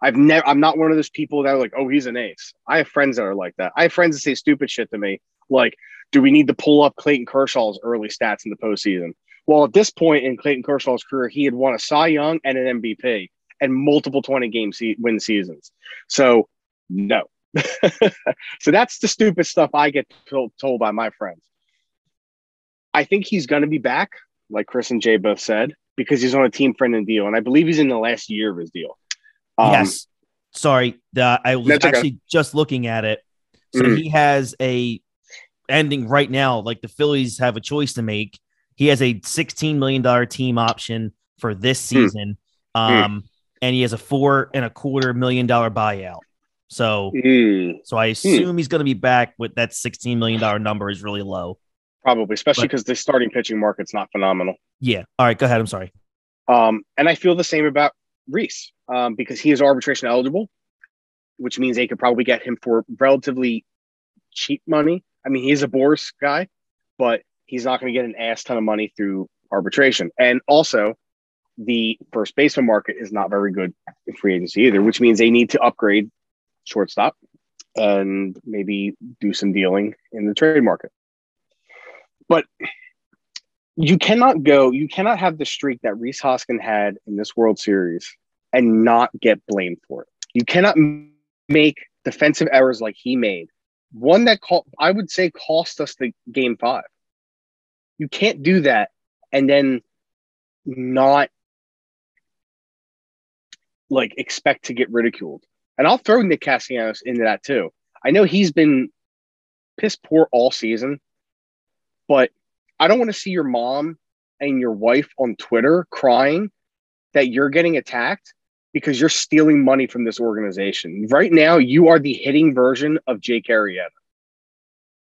I've never, I'm not one of those people that are like, oh, he's an ace. I have friends that are like that. I have friends that say stupid shit to me, like, do we need to pull up Clayton Kershaw's early stats in the postseason? Well, at this point in Clayton Kershaw's career, he had won a Cy Young and an MVP and multiple 20 game se- win seasons. So, no. so that's the stupid stuff I get told, told by my friends. I think he's going to be back, like Chris and Jay both said, because he's on a team friend and deal. And I believe he's in the last year of his deal. Um, yes. Sorry. The, I was actually okay. just looking at it. So mm-hmm. he has a ending right now. Like the Phillies have a choice to make. He has a $16 million team option for this hmm. season. Mm-hmm. Um, and he has a four and a quarter million dollar buyout. So, mm. so I assume mm. he's going to be back with that $16 million number is really low. Probably, especially because the starting pitching market's not phenomenal. Yeah. All right. Go ahead. I'm sorry. Um, and I feel the same about Rhys um, because he is arbitration eligible, which means they could probably get him for relatively cheap money. I mean, he's a Boras guy, but he's not going to get an ass ton of money through arbitration. And also, the first baseman market is not very good in free agency either, which means they need to upgrade shortstop and maybe do some dealing in the trade market. But you cannot go, you cannot have the streak that Rhys Hoskin had in this World Series and not get blamed for it. You cannot make defensive errors like he made. One that call, I would say cost us the game five. You can't do that and then not like expect to get ridiculed. And I'll throw Nick Castellanos into that too. I know he's been piss poor all season, but I don't want to see your mom and your wife on Twitter crying that you're getting attacked because you're stealing money from this organization. Right now, you are the hitting version of Jake Arrieta.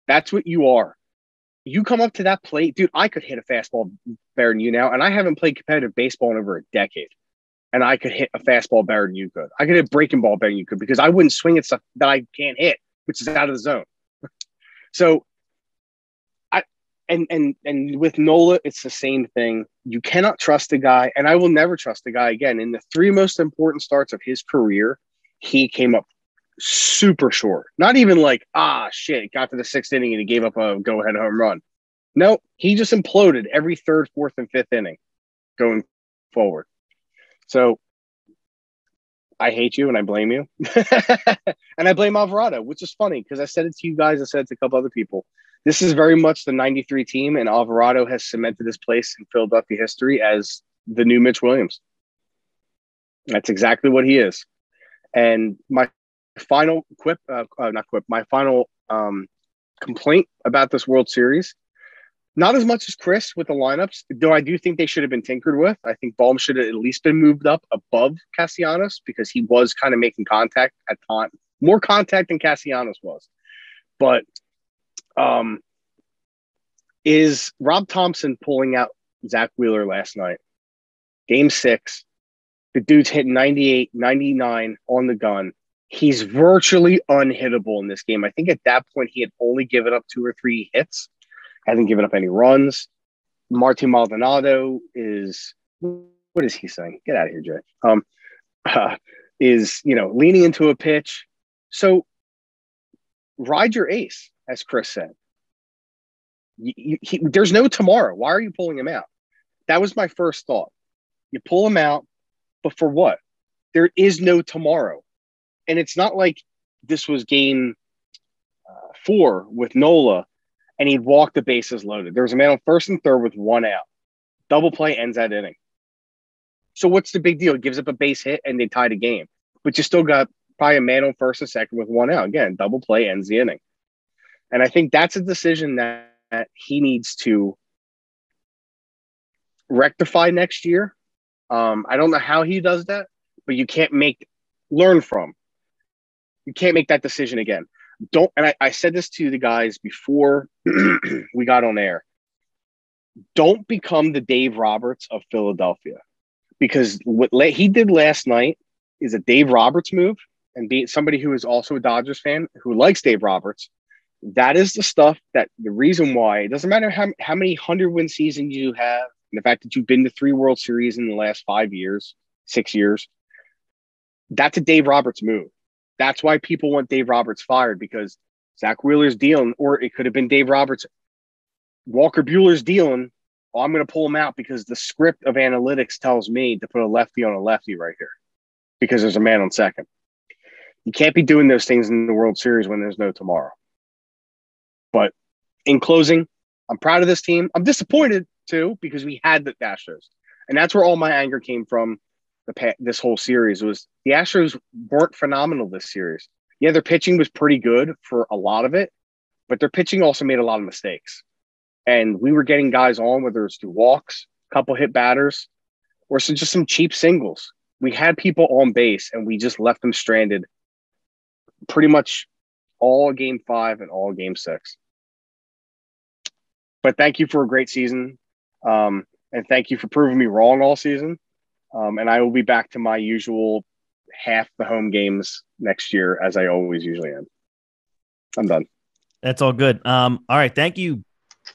That's what you are. You come up to that plate, dude. I could hit a fastball better than you now, and I haven't played competitive baseball in over a decade and I could hit a fastball better than you could. I could hit a breaking ball better than you could because I wouldn't swing at stuff that I can't hit, which is out of the zone. so and and and with Nola, it's the same thing. You cannot trust a guy, and I will never trust a guy again. In the three most important starts of his career, he came up super short. Not even like, ah shit, got to the sixth inning and he gave up a go-ahead home run. No, he just imploded every third, fourth, and fifth inning going forward. So I hate you and I blame you. and I blame Alvarado, which is funny because I said it to you guys, I said it to a couple other people. This is very much the 93 team, and Alvarado has cemented his place in Philadelphia history as the new Mitch Williams. That's exactly what he is. And my final quip, uh, uh, not quip, my final um, complaint about this World Series not as much as Chris with the lineups, though I do think they should have been tinkered with. I think Bohm should have at least been moved up above Castellanos because he was kind of making contact at time, more contact than Castellanos was. But um, is Rob Thomson pulling out Zack Wheeler last night? Game six. The dude's hit 98, 99 on the gun. He's virtually unhittable in this game. I think at that point he had only given up two or three hits hasn't given up any runs. Martin Maldonado is what is he saying? Get out of here, Jay. Um, uh, is you know leaning into a pitch. So ride your ace, as Chris said. You, he, there's no tomorrow. Why are you pulling him out? That was my first thought. You pull him out, but for what? There is no tomorrow, and it's not like this was game uh, four with Nola and he'd walk the bases loaded. There was a man on first and third with one out. Double play ends that inning. So what's the big deal? He gives up a base hit and they tie the game. But you still got probably a man on first and second with one out. Again, double play ends the inning. And I think that's a decision that, that he needs to rectify next year. Um, I don't know how he does that, but you can't make learn from. You can't make that decision again don't and I, I said this to the guys before we got on air don't become the dave roberts of philadelphia because what he did last night is a dave roberts move and being somebody who is also a dodgers fan who likes dave roberts that is the stuff that the reason why it doesn't matter how, how many hundred win seasons you have and the fact that you've been to three world series in the last five years six years that's a dave roberts move that's why people want Dave Roberts fired because Zack Wheeler's dealing, or it could have been Dave Roberts, Walker Buehler's dealing well, I'm going to pull him out because the script of analytics tells me to put a lefty on a lefty right here because there's a man on second. You can't be doing those things in the World Series when there's no tomorrow. But in closing, I'm proud of this team. I'm disappointed too because we had the Astros, and that's where all my anger came from. The this whole series was the Astros weren't phenomenal this series. Yeah, their pitching was pretty good for a lot of it, but their pitching also made a lot of mistakes. And we were getting guys on, whether it's through walks, a couple hit batters, or some, just some cheap singles. We had people on base and we just left them stranded pretty much all game five and all game six. But thank you for a great season. Um, and thank you for proving me wrong all season. Um, and I will be back to my usual half the home games next year, as I always usually am. I'm done. That's all good. Um, all right. Thank you,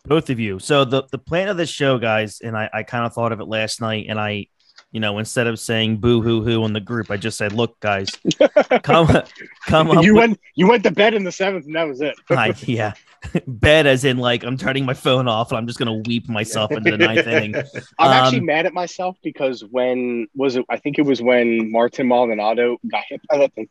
both of you. So the the plan of this show, guys, and I, I kind of thought of it last night, and I you know, instead of saying boo hoo hoo in the group, I just said, look, guys, come come up. You with- went you went to bed in the seventh, and that was it. I, yeah, bed as in like I'm turning my phone off and I'm just gonna weep myself into the ninth inning. I'm Um, actually mad at myself because when was it? I think it was when Martin Maldonado got hit by that thing,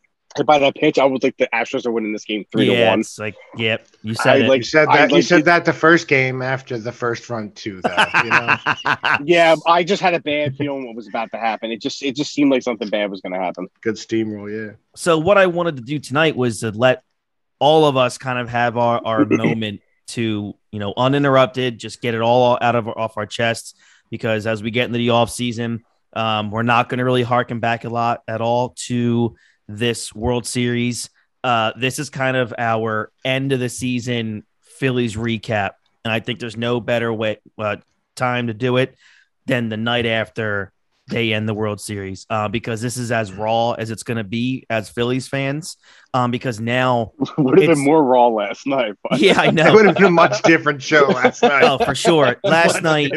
by that pitch. I was like, the Astros are winning this game three yeah, to one. it's like, yep, you said I it. like- You said I that. you like said it- that the first game after the first run too, though. You know, Yeah, I just had a bad feeling what was about to happen. It just it just seemed like something bad was going to happen. good steamroll. Yeah. so what I wanted to do tonight was to let all of us kind of have our, our moment to, you know, uninterrupted, just get it all out of off our chests because as we get into the off season, um, we're not going to really harken back a lot at all to this World Series. Uh, this is kind of our end of the season Phillies recap, and I think there's no better way uh, time to do it than the night after they end the World Series uh, because this is as raw as it's going to be as Phillies fans. Um, because now, Would have It's- been more raw last night. But yeah, I know. It know. would have been a much different show last night. Oh, for sure. Last night.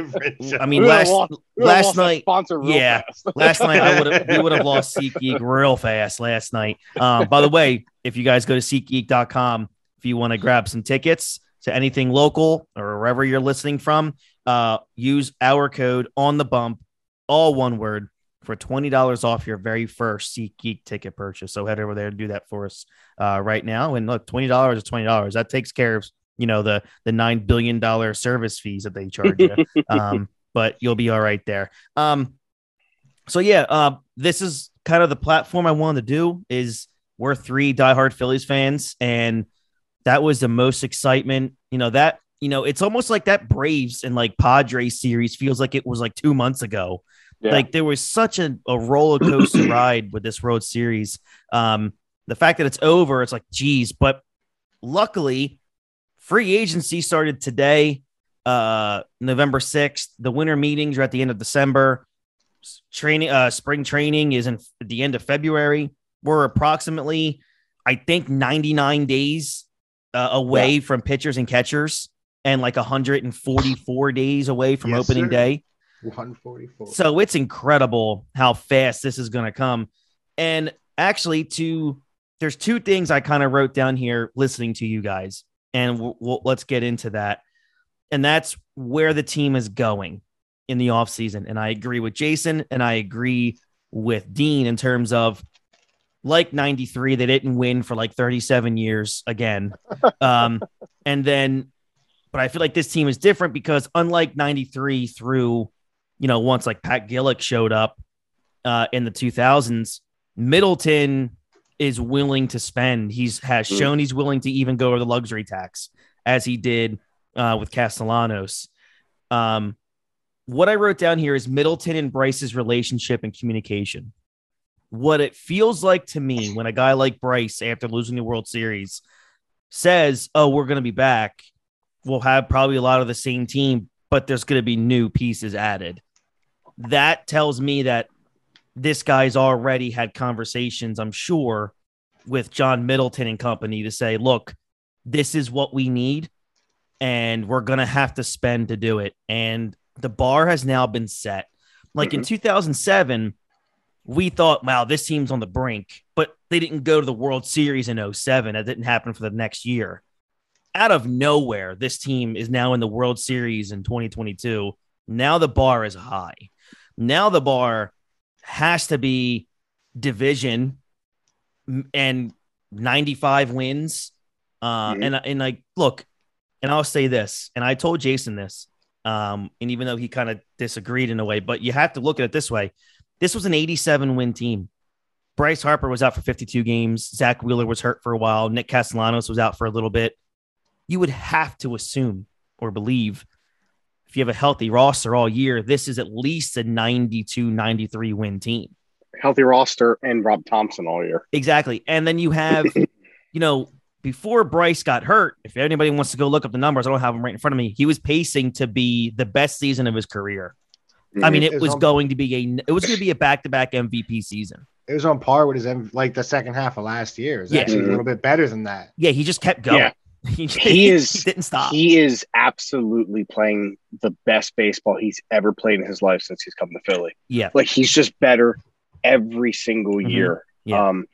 I mean, last lost- last night, sponsor real yeah. fast. last night I would have we would have lost SeatGeek real fast last night. Um, by the way, if you guys go to SeatGeek.com, if you want to grab some tickets to anything local or wherever you're listening from, uh, use our code on the bump, all one word, for twenty dollars off your very first SeatGeek ticket purchase. So head over there and do that for us uh, right now. And look, twenty dollars is twenty dollars. That takes care of you know the the nine billion dollar service fees that they charge you. um, but you'll be all right there. Um, so yeah, uh, this is kind of the platform I wanted to do. Is we're three diehard Phillies fans, and that was the most excitement. You know that you know it's almost like that Braves and like Padres series feels like it was like two months ago. Yeah. Like there was such a, a roller coaster ride with this World Series. Um, the fact that it's over, it's like, geez, but luckily, free agency started today, uh, November 6th. The winter meetings are at the end of December. Training, uh, spring training is in at the end of February. We're approximately, I think, 99 days uh, away from pitchers and catchers and like 144 days away from Yes, opening sir. day. 144. So it's incredible how fast this is going to come. And actually, to there's two things I kind of wrote down here listening to you guys, and we'll, we'll- let's get into that. And that's where the team is going in the offseason. And I agree with Jason and I agree with Dean in terms of like 93, they didn't win for like 37 years again. Um, and then, but I feel like this team is different because unlike 93 through you know, once like Pat Gillick showed up uh, in the 2000s, Middleton is willing to spend. He's has Mm. shown he's willing to even go over the luxury tax as he did uh, with Castellanos. Um, what I wrote down here is Middleton and Bryce's relationship and communication. What it feels like to me when a guy like Bryce, after losing the World Series, says, "Oh, we're going to be back," we'll have probably a lot of the same team, but there's going to be new pieces added. That tells me that this guy's already had conversations, I'm sure, with John Middleton and company to say, look, this is what we need, and we're going to have to spend to do it. And the bar has now been set. Like in mm-hmm. 2007, we thought, wow, this team's on the brink, but they didn't go to the World Series in 07. That didn't happen for the next year out of nowhere, this team is now in the World Series in 2022. Now the bar is high. Now the bar has to be division and 95 wins. Uh, Mhm. and and like look, and I'll say this, and I told Jason this, um, and even though he kind of disagreed in a way, but you have to look at it this way: this was an 87 win team. Bryce Harper was out for 52 games. Zack Wheeler was hurt for a while. Nick Castellanos was out for a little bit. You would have to assume or believe if you have a healthy roster all year, this is at least a 92, 93 win team. Healthy roster and Rob Thomson all year. Exactly. And then you have, you know, before Bryce got hurt, if anybody wants to go look up the numbers, I don't have them right in front of me. He was pacing to be the best season of his career. I mean, It it was was going to be a it was going to be a back to back MVP season. It was on par with his M- like the second half of last year. It's Yeah. actually a Mhm. little bit better than that. Yeah, he just kept going. Yeah. He, He is- he didn't stop. He is absolutely playing the best baseball he's ever played in his life since he's come to Philly. yeah, Like he's just better every single Mhm. year. Yeah. Um,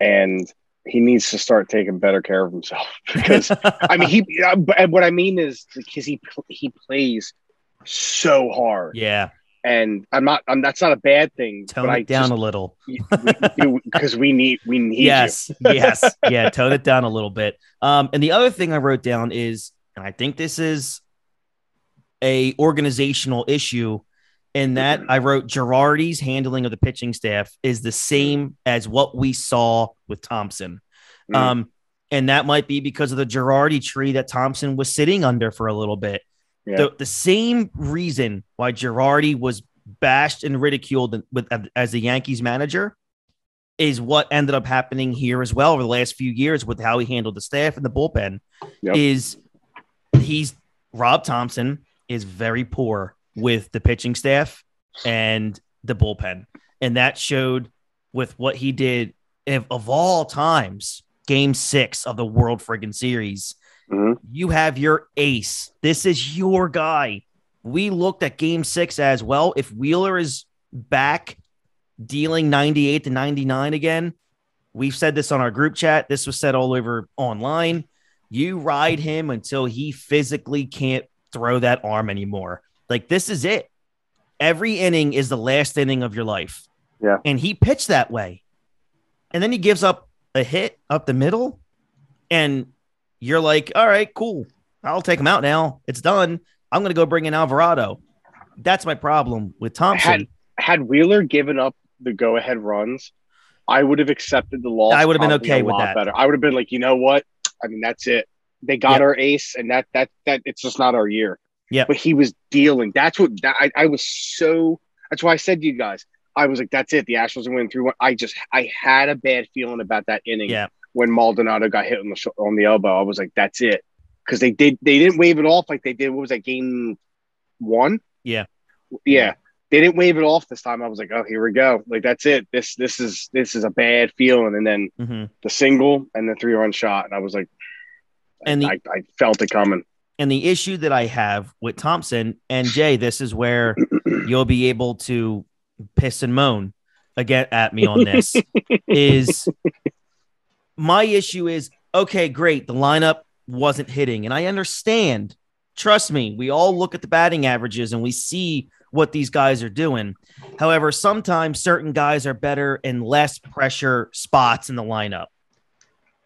and he needs to start taking better care of himself because I mean he. uh, but- what I mean is because he he plays so hard, yeah, and I'm not. I'm, that's not a bad thing. tone but I it down just, a little. because we need we need yes, yes, yeah, tone it down a little bit. Um, and the other thing I wrote down is, and I think this is a organizational issue, in that I wrote Girardi's handling of the pitching staff is the same as what we saw with Thomson. Mm. Um, and that might be because of the Girardi tree that Thomson was sitting under for a little bit. Yeah. The, the same reason why Girardi was bashed and ridiculed with as the Yankees manager is what ended up happening here as well over the last few years with how he handled the staff and the bullpen. Yep. Is he's Rob Thomson is very poor with the pitching staff and the bullpen, and that showed with what he did if, of all times. Game six of the World Friggin' Series, Mhm. you have your ace. This is your guy. We looked at game six as well. If Wheeler is back dealing 98 to 99 again, we've said this on our group chat. This was said all over online. You ride him until he physically can't throw that arm anymore. Like, this is it. Every inning is the last inning of your life. Yeah. And he pitched that way. And then he gives up a hit up the middle. And you're like, all right, cool. I'll take him out now. It's done. I'm going to go bring in Alvarado. That's my problem with Thomson. Had had Wheeler given up the go ahead runs, I would have accepted the loss. I would have been okay a with lot that. Better. I would have been like, you know what? I mean, that's it. They got Yeah. our ace, and that that that it's just not our year. Yeah. But he was dealing. That's what that I, I was so. That's why I said to you guys, I was like, that's it. The Astros are winning three one. I just I had a bad feeling about that inning. Yeah. When Maldonado got hit on the sh- on the elbow, I was like, that's it. Because they did they didn't wave it off like they did. What was that game one? Yeah. Yeah. They didn't wave it off this time. I was like, oh, here we go. Like that's it. This this is this is a bad feeling. And then Mhm. the single and the three run shot, and I was like, And the- I, I felt it coming. And the issue that I have with Thomson and Jay, this is where you'll be able to piss and moan again at me on this is my issue is okay, great. The lineup wasn't hitting, and I understand. Trust me, we all look at the batting averages and we see what these guys are doing. However, sometimes certain guys are better in less pressure spots in the lineup.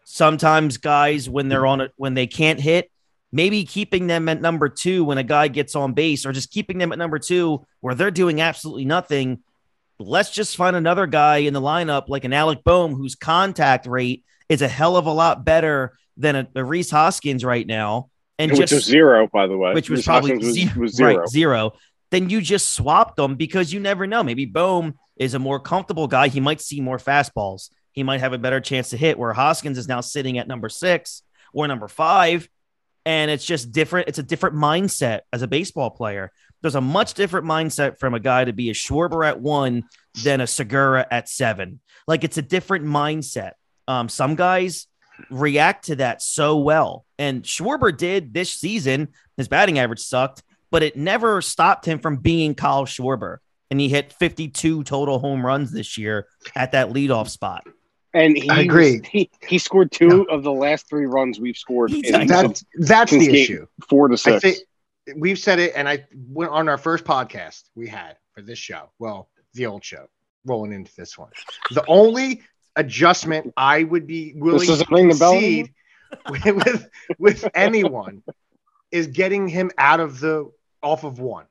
Sometimes guys, when they're on it, when they can't hit, maybe keeping them at number two when a guy gets on base, or just keeping them at number two where they're doing absolutely nothing. Let's just find another guy in the lineup like an Alec Bohm whose contact rate is a hell of a lot better than a, a Rhys Hoskins right now, and which just was zero, by the way. which was Rhys probably was, ze- was zero. right zero. Then you just swap them because you never know. Maybe Bohm is a more comfortable guy. He might see more fastballs. He might have a better chance to hit. Where Hoskins is now sitting at number six or number five, and it's just different. It's a different mindset as a baseball player. There's a much different mindset from a guy to be a Schwarber at one than a Segura at seven. Like it's a different mindset. Um, some guys react to that so well, and Schwarber did this season. His batting average sucked, but it never stopped him from being Kyle Schwarber. And he hit 52 total home runs this year at that leadoff spot. And he I agree. was- he, he scored two of the last three runs we've scored. In did. That's that's the issue. four to I six. think we've said it, and I went on our first podcast we had for this show. Well, the old show, rolling into this one. The only adjustment I would be willing This to ring the bell concede with, with with anyone is getting him out of the off of one.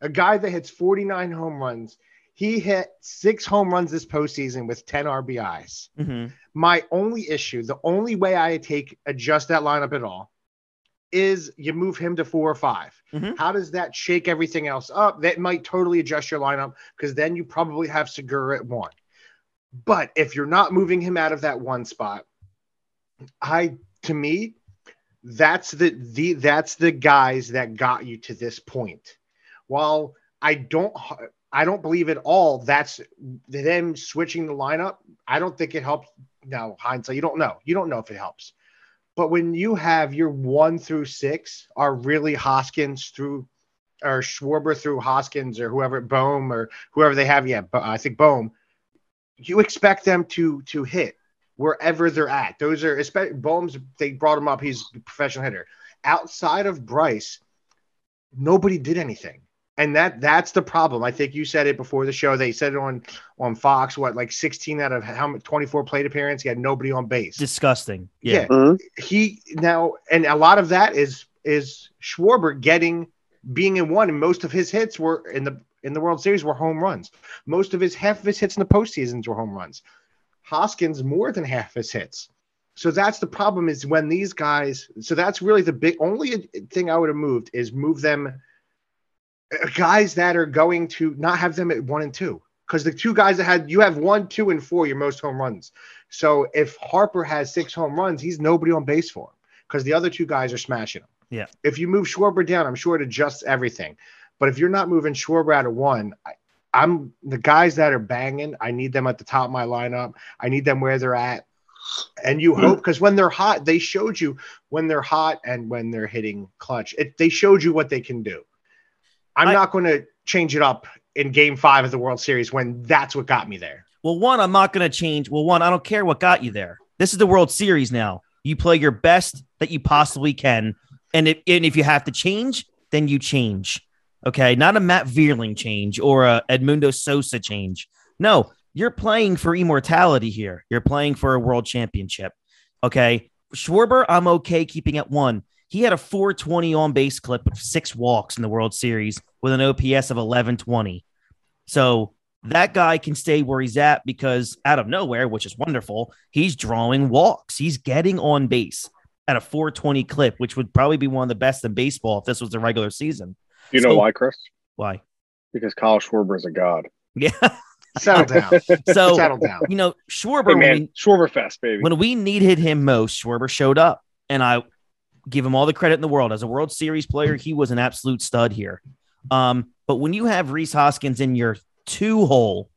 A guy that hits 49 home runs. He hit six home runs this postseason with 10 RBIs. Mhm. My only issue, the only way I take adjust that lineup at all, is you move him to four or 5 Mhm. How does that shake everything else up? That might totally adjust your lineup because then you probably have Segura at one. But if you're not moving him out of that one spot, I to me, that's the the that's the guys that got you to this point. While I don't I don't believe at all that's them switching the lineup. I don't think it helps. Now hindsight, you don't know. You don't know if it helps. But when you have your one through six are really Hoskins through or Schwarber through Hoskins or whoever Bohm or whoever they have, yeah, I think Bohm, you expect them to to hit wherever they're at. Those are especially Bohm's. They brought him up. He's a professional hitter. Outside of Bryce, nobody did anything, and that that's the problem. I think you said it before the show. They said it on on Fox. What like 16 out of how many 24 plate appearance? He had nobody on base. Disgusting. Yeah. Yeah. Mhm. he now and a lot of that is is Schwarber getting being in one, and most of his hits were in the in the World Series were home runs. Most of his half of his hits in the postseasons were home runs. Hoskins more than half his hits. So that's the problem is when these guys. So that's really the big only thing I would have moved is move them uh, guys that are going to not have them at one and two because the two guys that had you have one, two, and four your most home runs. So if Harper has six home runs, he's nobody on base for him because the other two guys are smashing him. Yeah. If you move Schwarber down, I'm sure it adjusts everything. But if you're not moving Schwarber out of one, I, I'm the guys that are banging. I need them at the top of my lineup. I need them where they're at. And you hmm. hope because when they're hot, they showed you when they're hot and when they're hitting clutch. It, they showed you what they can do. I'm I- not going to change it up in Game Five of the World Series when that's what got me there. Well, one, I'm not going to change. Well, one, I don't care what got you there. This is the World Series now. You play your best that you possibly can, and if and if you have to change, then you change. Okay, not a Matt Vierling change or a Edmundo Sosa change. No, you're playing for immortality here. You're playing for a world championship. Okay, Schwarber, I'm okay keeping at one. He had a 420 on base clip with six walks in the World Series with an OPS of 1120. So that guy can stay where he's at because out of nowhere, which is wonderful, he's drawing walks. He's getting on base at a 420 clip, which would probably be one of the best in baseball if this was the regular season. You know So- why, Chris? Why? Because Kyle Schwarber is a god. Yeah. Settle down. So, Settle down. you know, Schwarber, Hey, man, we- Schwarberfest, baby. when we needed him most, Schwarber showed up, and I give him all the credit in the world. As a World Series player, he was an absolute stud here. Um, but when you have Rhys Hoskins in your two hole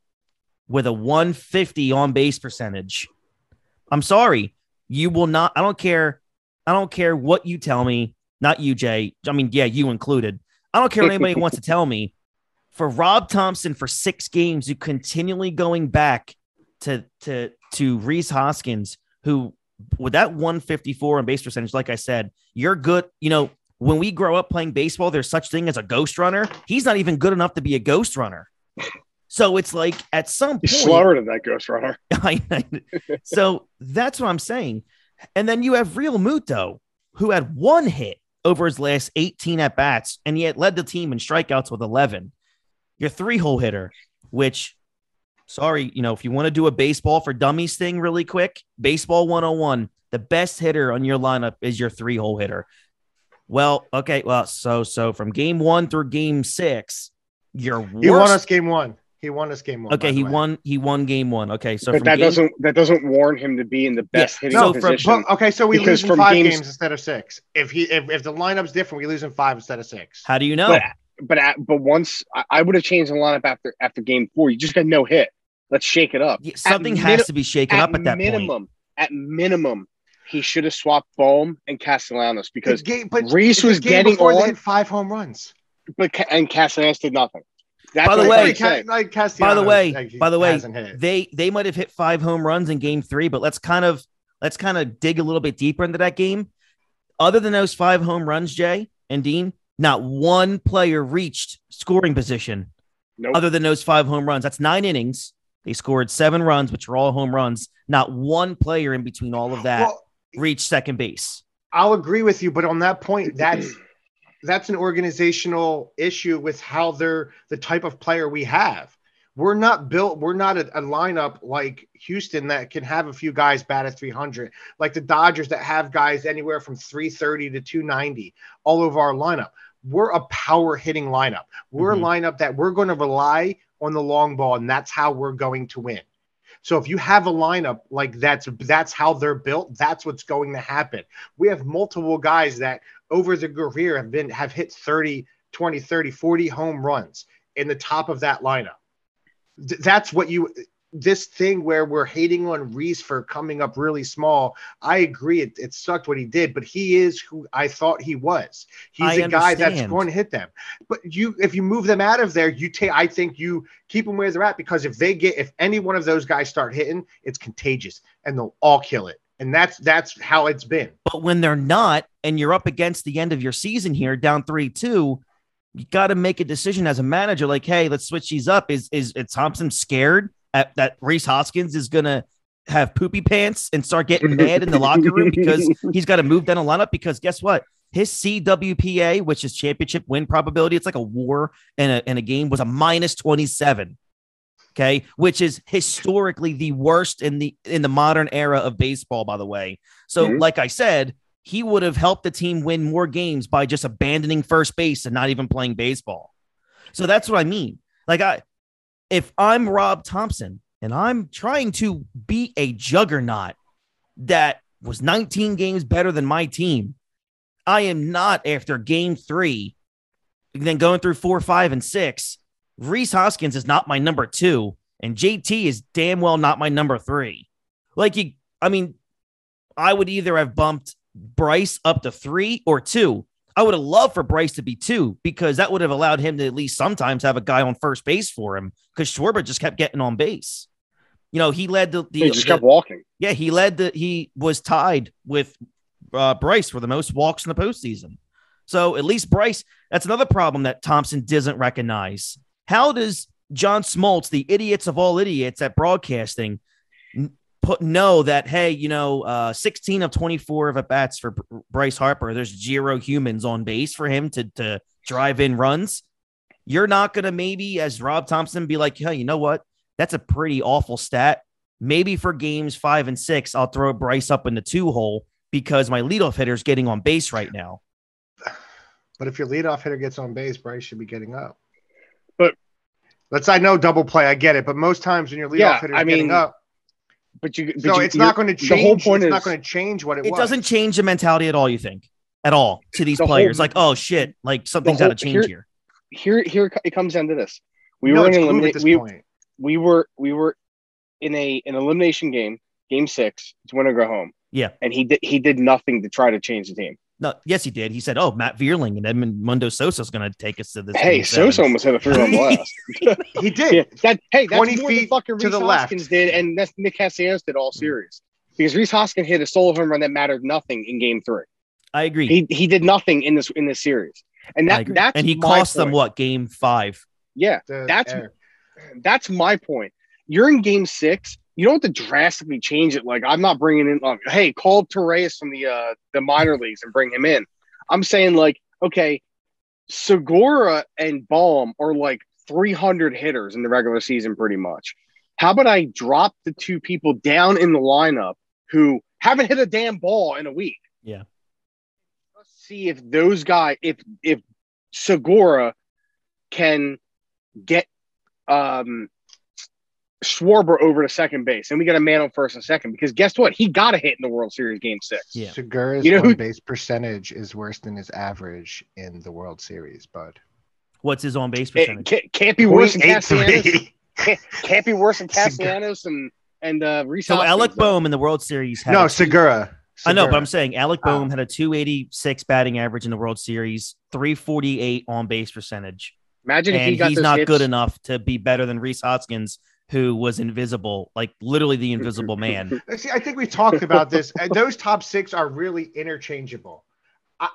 with a 150 on base percentage, I'm sorry, you will not. I don't care. I don't care what you tell me. Not you, Jay. I mean, yeah, you included. I don't care what anybody wants to tell me. For Rob Thomson, for six games, you continually going back to to to Rhys Hoskins, who with that 154 on base percentage, like I said, you're good. You know, when we grow up playing baseball, there's such thing as a ghost runner. He's not even good enough to be a ghost runner. So it's like at some point, slower than that Ghost Runner. So that's what I'm saying. And then you have Real Muto, who had one hit over his last 18 at bats, and yet led the team in strikeouts with 11. Your three hole hitter, which, sorry, you know, if you want to do a baseball for dummies thing really quick, baseball 101, the best hitter on your lineup is your three hole hitter. Well, okay. Well, so, so from game one through game six, your you won worst- us game one. He won us game one. Okay, he won. He won game one. Okay, so but from that game, doesn't that doesn't warn him to be in the best hitting So No, position. but, okay, so we lose in from five games- games instead of six. If he if, if the lineup's different, we lose in five instead of six. How do you know? But but at, but once I, I would have changed the lineup after after game four. You just got no hit. Let's shake it up. Yeah, something At has mini- to be shaken up at that minimum, point. at minimum, he should have swapped Bohm and Castellanos because game, but Rhys was game getting before they on- five home runs. but and Castellanos did nothing. That's By the way- I'm Like, saying. By the way, like, by the way, they they might have hit five home runs in game three, but let's kind of let's kind of dig a little bit deeper into that game. Other than those five home runs, Jay and Dean, Not one player reached scoring position Nope. other than those five home runs. That's nine innings. They scored seven runs, which were all home runs. Not one player in between all of that Well, reached second base. I'll agree with you, but on that point, that's that's an organizational issue with how they're the type of player we have. We're not built. We're not a, a lineup like Houston that can have a few guys bat at 300, like the Dodgers that have guys anywhere from 330 to 290 all over our lineup. We're a power hitting lineup. We're Mhm. a lineup that we're going to rely on the long ball, and that's how we're going to win. So if you have a lineup like that's that's how they're built, that's what's going to happen. We have multiple guys that over the career have been have hit 30, 20, 30, 40 home runs in the top of that lineup. Th- that's what you this thing where we're hating on Rhys for coming up really small. I agree it, it sucked what he did, but he is who I thought he was. He's I a guy that's going to hit them. But you if you move them out of there, you take I think you keep them where they're at because if they get if any one of those guys start hitting, it's contagious and they'll all kill it. And that's that's how it's been. But when they're not, and you're up against the end of your season here, down three two, you got to make a decision as a manager. Like, hey, let's switch these up. Is is, is Thomson scared at, that Rhys Hoskins is gonna have poopy pants and start getting mad in the locker room because he's got to move down a lineup? Because guess what? His CWPA, which is championship win probability, it's like a war in a in a game, was a minus twenty seven. Okay, which is historically the worst in the in the modern era of baseball, by the way. So, Mhm. like I said, he would have helped the team win more games by just abandoning first base and not even playing baseball. So that's what I mean. Like I if I'm Rob Thomson and I'm trying to beat a juggernaut that was 19 games better than my team, I am not after game 3 then going through 4, 5 and 6. Rhys Hoskins is not my number 2 and JT is damn well not my number 3. Like you I mean I would either have bumped Bryce up to three or two. I would have loved for Bryce to be two because that would have allowed him to at least sometimes have a guy on first base for him because Schwarber just kept getting on base. You know, he led the, the, They just the- kept walking. yeah, he led the he was tied with uh, Bryce for the most walks in the postseason. So at least Bryce, that's another problem that Thomson doesn't recognize. How does John Smoltz, the idiots of all idiots at broadcasting, put know that hey, you know, uh, 16 of 24 of at bats for Br- Bryce Harper, there's zero humans on base for him to to drive in runs. You're not gonna maybe as Rob Thomson be like, hey, you know what? That's a pretty awful stat. Maybe for games five and six, I'll throw Bryce up in the two hole because my leadoff hitter is getting on base right now. But if your leadoff hitter gets on base, Bryce should be getting up. But- let's I know double play, I get it, but most times when your leadoff Yeah, hitter is I getting mean, up, But you, but so you- it's not going to change. the whole point It's is not going to change what it, It was. doesn't change the mentality at all, you think? At all to these The whole- players. like, oh shit, like something's whole- got to change here- here. here. Here it comes down to this. We no, were in glue eliminate. this We, point. we were we were in a an elimination game, game six. It's win or go home. Yeah. and he did he did nothing to try to change the team. No, yes, he did. He said, "Oh, Matt Vierling and Edmund Mundo Sosa is going to take us to this." Hey, game seven." Sosa almost hit a three run blast. He did. yeah, that hey, that's 20 more feet than fucking to Rhys the left. Hoskins did, and that's Nick Castellanos did all mm. series because Rhys Hoskins hit a solo home run that mattered nothing in game three. I agree. He he did nothing in this in this series, and that that's and he my cost them what game five? Yeah, The That's- air. that's my point. You're in game six. You don't have to drastically change it. Like I'm not bringing in. Like, hey, call Torres from the uh the minor leagues and bring him in. I'm saying like, okay, Segura and Bohm are like 300 hitters in the regular season, pretty much. How about I drop the two people down in the lineup who haven't hit a damn ball in a week? Yeah. Let's see if those guys, if if Segura can get um Schwarber over to second base, and we got a man on first and second. Because guess what? He got a hit in the World Series Game Six. Yeah. Segura's You know who- on base percentage is worse than his average in the World Series, bud. What's his on base It percentage? can't, can't be worse than Castellanos. Can't, can't be worse than Castellanos and and uh, Rhys so Alec though. Bohm in the World Series had No, a- Segura. I know, but I'm saying Alec Oh. Bohm had a 286 batting average in the World Series, 348 on base percentage, Imagine if he and got he's those not hits. good enough to be better than Rhys Hoskins, who was invisible, like literally the invisible man. See, I think we've talked about this. Uh, those top six are really interchangeable. I,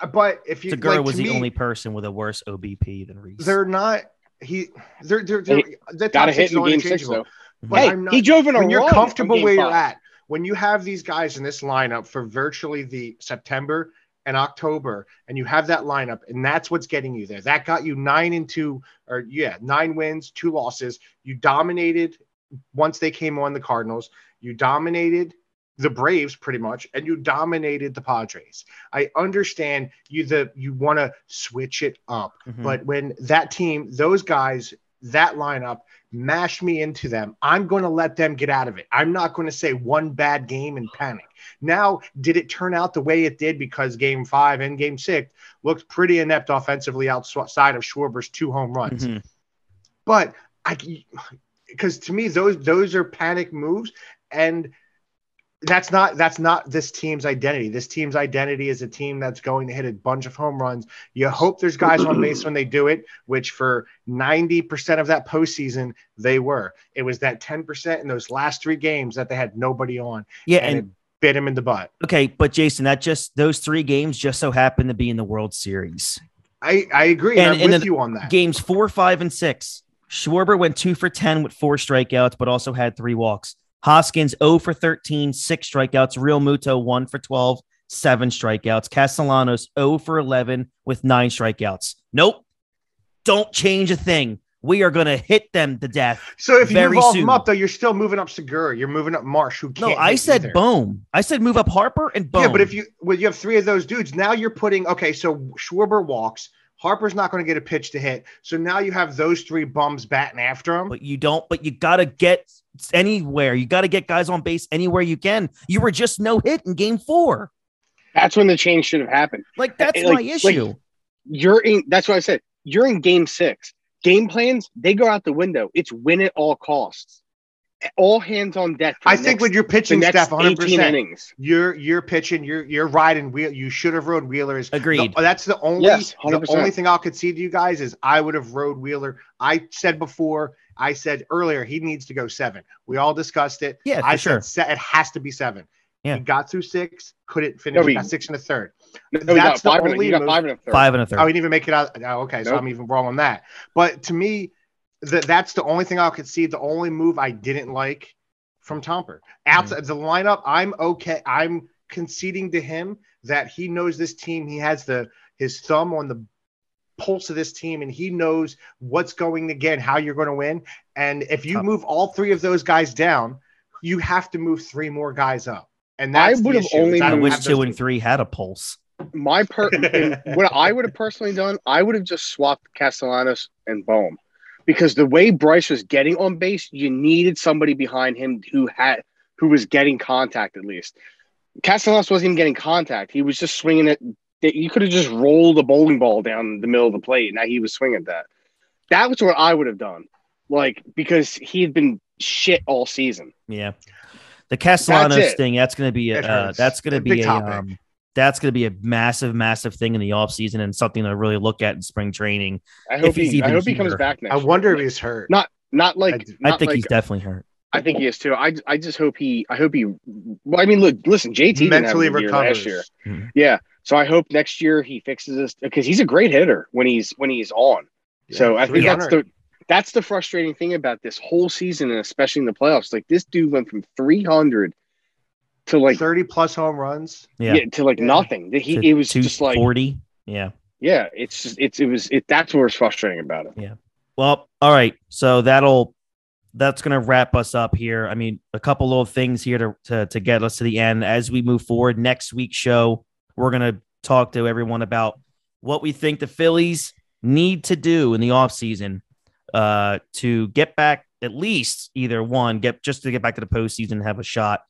uh, But if you Segura like, was the me, only person with a worse OBP than Rhys. they're not. He they're they're, they're the Got top a hit six in is game six interchangeable. though. But hey, I'm not- he drove in a when you're comfortable on game where you're at, when you have these guys in this lineup for virtually the September and October, and you have that lineup, and that's what's getting you there. That got you nine and two, or yeah, nine wins, two losses. You dominated once they came on the Cardinals. You dominated the Braves pretty much, and you dominated the Padres. I understand you the you want to switch it up. Mhm. But when that team, those guys, that lineup mashed me into them, I'm going to let them get out of it. I'm not going to say one bad game and panic. Now, did it turn out the way it did because game five and game six looked pretty inept offensively outside of Schwarber's two home runs? Mhm. But I, because to me, those those are panic moves, and that's not that's not this team's identity. This team's identity is a team that's going to hit a bunch of home runs. You hope there's guys on base when they do it, which for 90% of that postseason, they were. It was that 10% in those last three games that they had nobody on, yeah, and, and it bit him in the butt. okay, but Jason, that just those three games just so happened to be in the World Series. I, I agree. And- And, I'm and with you on that. Games four, five, and six. Schwarber went two for 10 with four strikeouts, but also had three walks. Hoskins 0 for 13, six strikeouts. Realmuto 1 for 12, seven strikeouts. Castellanos 0 for 11 with nine strikeouts. Nope. Don't change a thing. We are going to hit them to death. So if you move soon. them up, though, you're still moving up Segura. You're moving up Marsh, who can't. No, I said either. Bohm. I said move up Harper and Bohm. Yeah, but if you well, you have three of those dudes, now you're putting okay. So Schwarber walks. Harper's not going to get a pitch to hit. So now you have those three bums batting after him. but you don't, but you got to get anywhere. You got to get guys on base anywhere you can. You were just no hit in game four. That's when the change should have happened. Like, that's Like- my issue. like- You're in. That's what I said. You're in game six. Game plans they go out the window. It's win at all costs. All hands on deck. for I the think next, when you're the pitching next staff 100, 18 percent innings. you're you're pitching, you're you're riding wheel. You should have rode Wheeler's. Agreed. The- that's the only Yes, the only thing I'll concede to you guys is I would have rode Wheeler. I said before, I said earlier he needs to go seven. We all discussed it. Yeah, I sure. said it has to be seven. Yeah. He got through six, couldn't finish. No, he- got six and a third. No, he got That's the five and only he got move- five and a third. Five and a third. Oh, he didn't even make it out. Oh, okay, so I'm even wrong on that. But to me, that that's the only thing I could see. The only move I didn't like from Tomper. Outside mm-hmm. the lineup, I'm okay. I'm conceding to him that he knows this team. He has the his thumb on the pulse of this team, and he knows what's going to get, how you're going to win. And if you Tough. move all three of those guys down, you have to move three more guys up. And I that's the would've only I wish two and three had a pulse. My per what I would have personally done, I would have just swapped Castellanos and Bohm. Because the way Bryce was getting on base, you needed somebody behind him who had who was getting contact at least. Castellanos wasn't even getting contact. He was just swinging it. that You could have just rolled a bowling ball down the middle of the plate. Now he was swinging that. That was what I would have done. Like because he had been shit all season. Yeah. The Castellanos That's it. thing, that's going to be, a, It uh, that's going to A be a, um, that's going to be a massive, massive thing in the offseason and something to really look at in spring training. I hope he's he. I hope he comes back next. I year. wonder if he's hurt. Not not like. I- I think like, he's definitely hurt. I think he is too. I, I just hope he. I hope he. Well, I mean, look, listen, JT didn't have mentally good year recovers. last year. Mhm. Yeah, so I hope next year he fixes this because he's a great hitter when he's when he's on. so I think that's the that's the frustrating thing about this whole season and especially in the playoffs. Like this dude went from three hundred to like 30 plus home runs. Yeah. yeah. to like Yeah. nothing. That he To it was just like 40. Yeah. yeah. It's just it's it was it. That's what's frustrating about it. Yeah. Well, all right. So that'll that's gonna wrap us up here. I mean, a couple little things here to to, to get us to the end as we move forward. Next week's show, we're gonna talk to everyone about what we think the Phillies need to do in the offseason uh to get back at least either one, get just to get back to the postseason and have a shot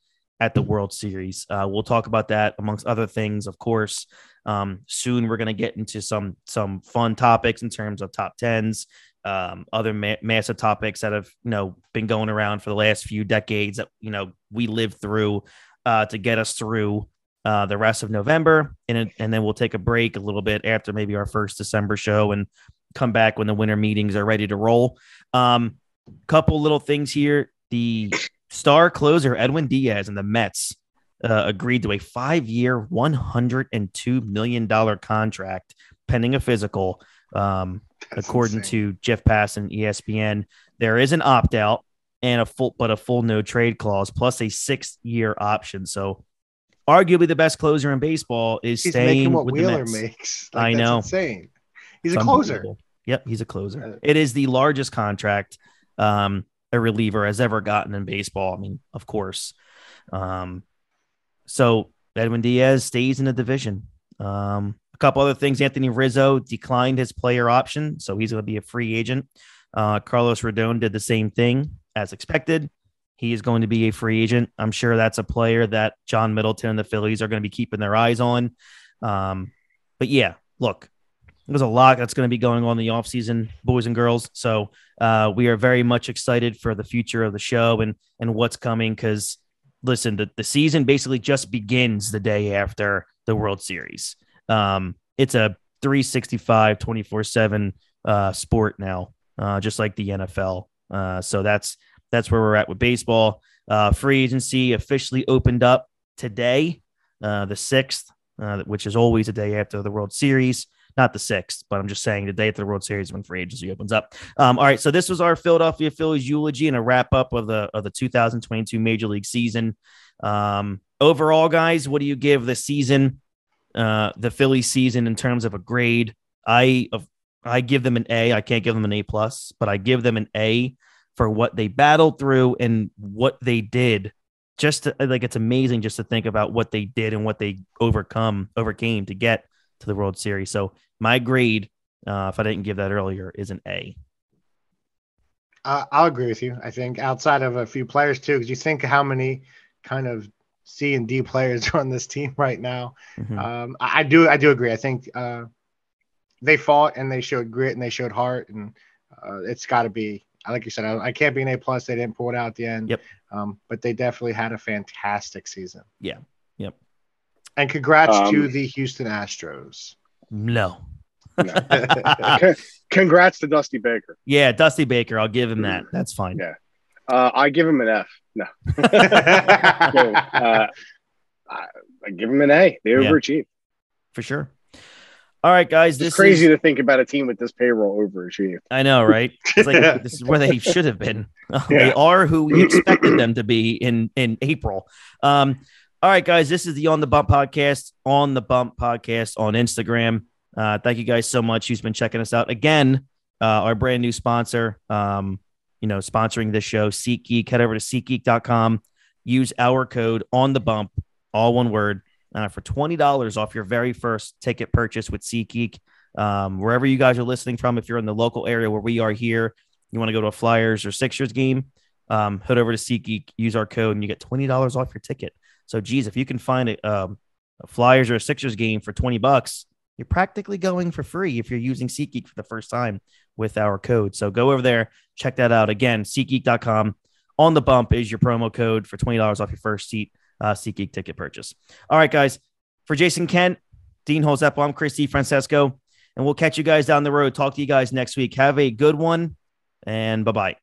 at the World Series. Uh, we'll talk about that amongst other things, of course. Um, soon we're going to get into some some fun topics in terms of top tens, um, other ma- massive topics that have you know been going around for the last few decades that you know we lived through uh, to get us through uh, the rest of November, and and then we'll take a break a little bit after maybe our first December show and come back when the winter meetings are ready to roll. Um, couple little things here: the star closer Edwin Diaz and the Mets uh, agreed to a five-year, $102 million contract pending a physical. Um, according insane. to Jeff Passan and ESPN, there is an opt-out and a full, but a full no trade clause plus a six-year option. So, arguably the best closer in baseball is He's staying making what with Wheeler the Mets. makes. I that's know. Insane. He's It's a closer. Yep, he's a closer. Uh, It is the largest contract um, a reliever has ever gotten in baseball. I mean, of course. Um, so Edwin Diaz stays in the division. Um, a couple other things. Anthony Rizzo declined his player option, so he's going to be a free agent. Uh, Carlos Rodon did the same thing as expected. He is going to be a free agent. I'm sure that's a player that John Middleton and the Phillies are going to be keeping their eyes on. Um, but yeah, look, there's a lot that's going to be going on in the offseason, boys and girls. So uh, we are very much excited for the future of the show and and what's coming. Because listen, the, the season basically just begins the day after the World Series. Um, it's a 365, 24 seven uh, sport now, uh, just like the NFL. Uh, so that's that's where we're at with baseball. Uh, free agency officially opened up today, the sixth, which is always a day after the World Series not the sixth, but I'm just saying the day after the World Series when free agency opens up. Um, all right, so this was our Philadelphia Phillies eulogy and a wrap up of the of the 2022 Major League season. Um, overall, guys, what do you give the season, uh, the Phillies season in terms of a grade? I of I give them an A. I can't give them an A plus, but I give them an A for what they battled through and what they did. Just to, like it's amazing just to think about what they did and what they overcome overcame to get to the World Series. So my grade, uh, if I didn't give that earlier, is an A. Uh, I'll agree with you. I think outside of a few players too, because you think how many kind of C and D players are on this team right now. Mhm. Um, I, I do, I do agree. I think uh, they fought and they showed grit and they showed heart, and uh, it's got to be. Like you said, I, I can't be an A plus. They didn't pull it out at the end. Yep. Um, but they definitely had a fantastic season. Yeah. Yep. And congrats to Um, the Houston Astros. No. Con- Congrats to Dusty Baker. Yeah, Dusty Baker. I'll give him that. That's fine. Yeah. Uh, I give him an F. No, No, uh, I, I give him an A. They Yeah. overachieved. For sure. All right, guys. It's This crazy is, to think about a team with this payroll overachieved. I know, right? It's like this is where they should have been. They are who we expected them to be in in April. Um, all right, guys. This is the On the Bump podcast. On the Bump podcast on Instagram. Uh, thank you guys so much who's been checking us out again. Uh, our brand new sponsor. Um, you know, sponsoring this show, SeatGeek. Head over to SeatGeek.com. Use our code on the bump, all one word, uh, for twenty dollars off your very first ticket purchase with SeatGeek. Um, wherever you guys are listening from, if you're in the local area where we are here, you want to go to a Flyers or Sixers game, um, head over to SeatGeek, use our code, and you get twenty dollars off your ticket. So, geez, if you can find a, um, a Flyers or a Sixers game for twenty bucks, you're practically going for free if you're using SeatGeek for the first time with our code. So go over there, check that out. Again, SeatGeek.com. On the bump is your promo code for twenty dollars off your first seat uh, SeatGeek ticket purchase. All right, guys. For Jason Kent, Dean Holzepp, I'm Chris Francesco, and we'll catch you guys down the road. Talk to you guys next week. Have a good one, and bye bye.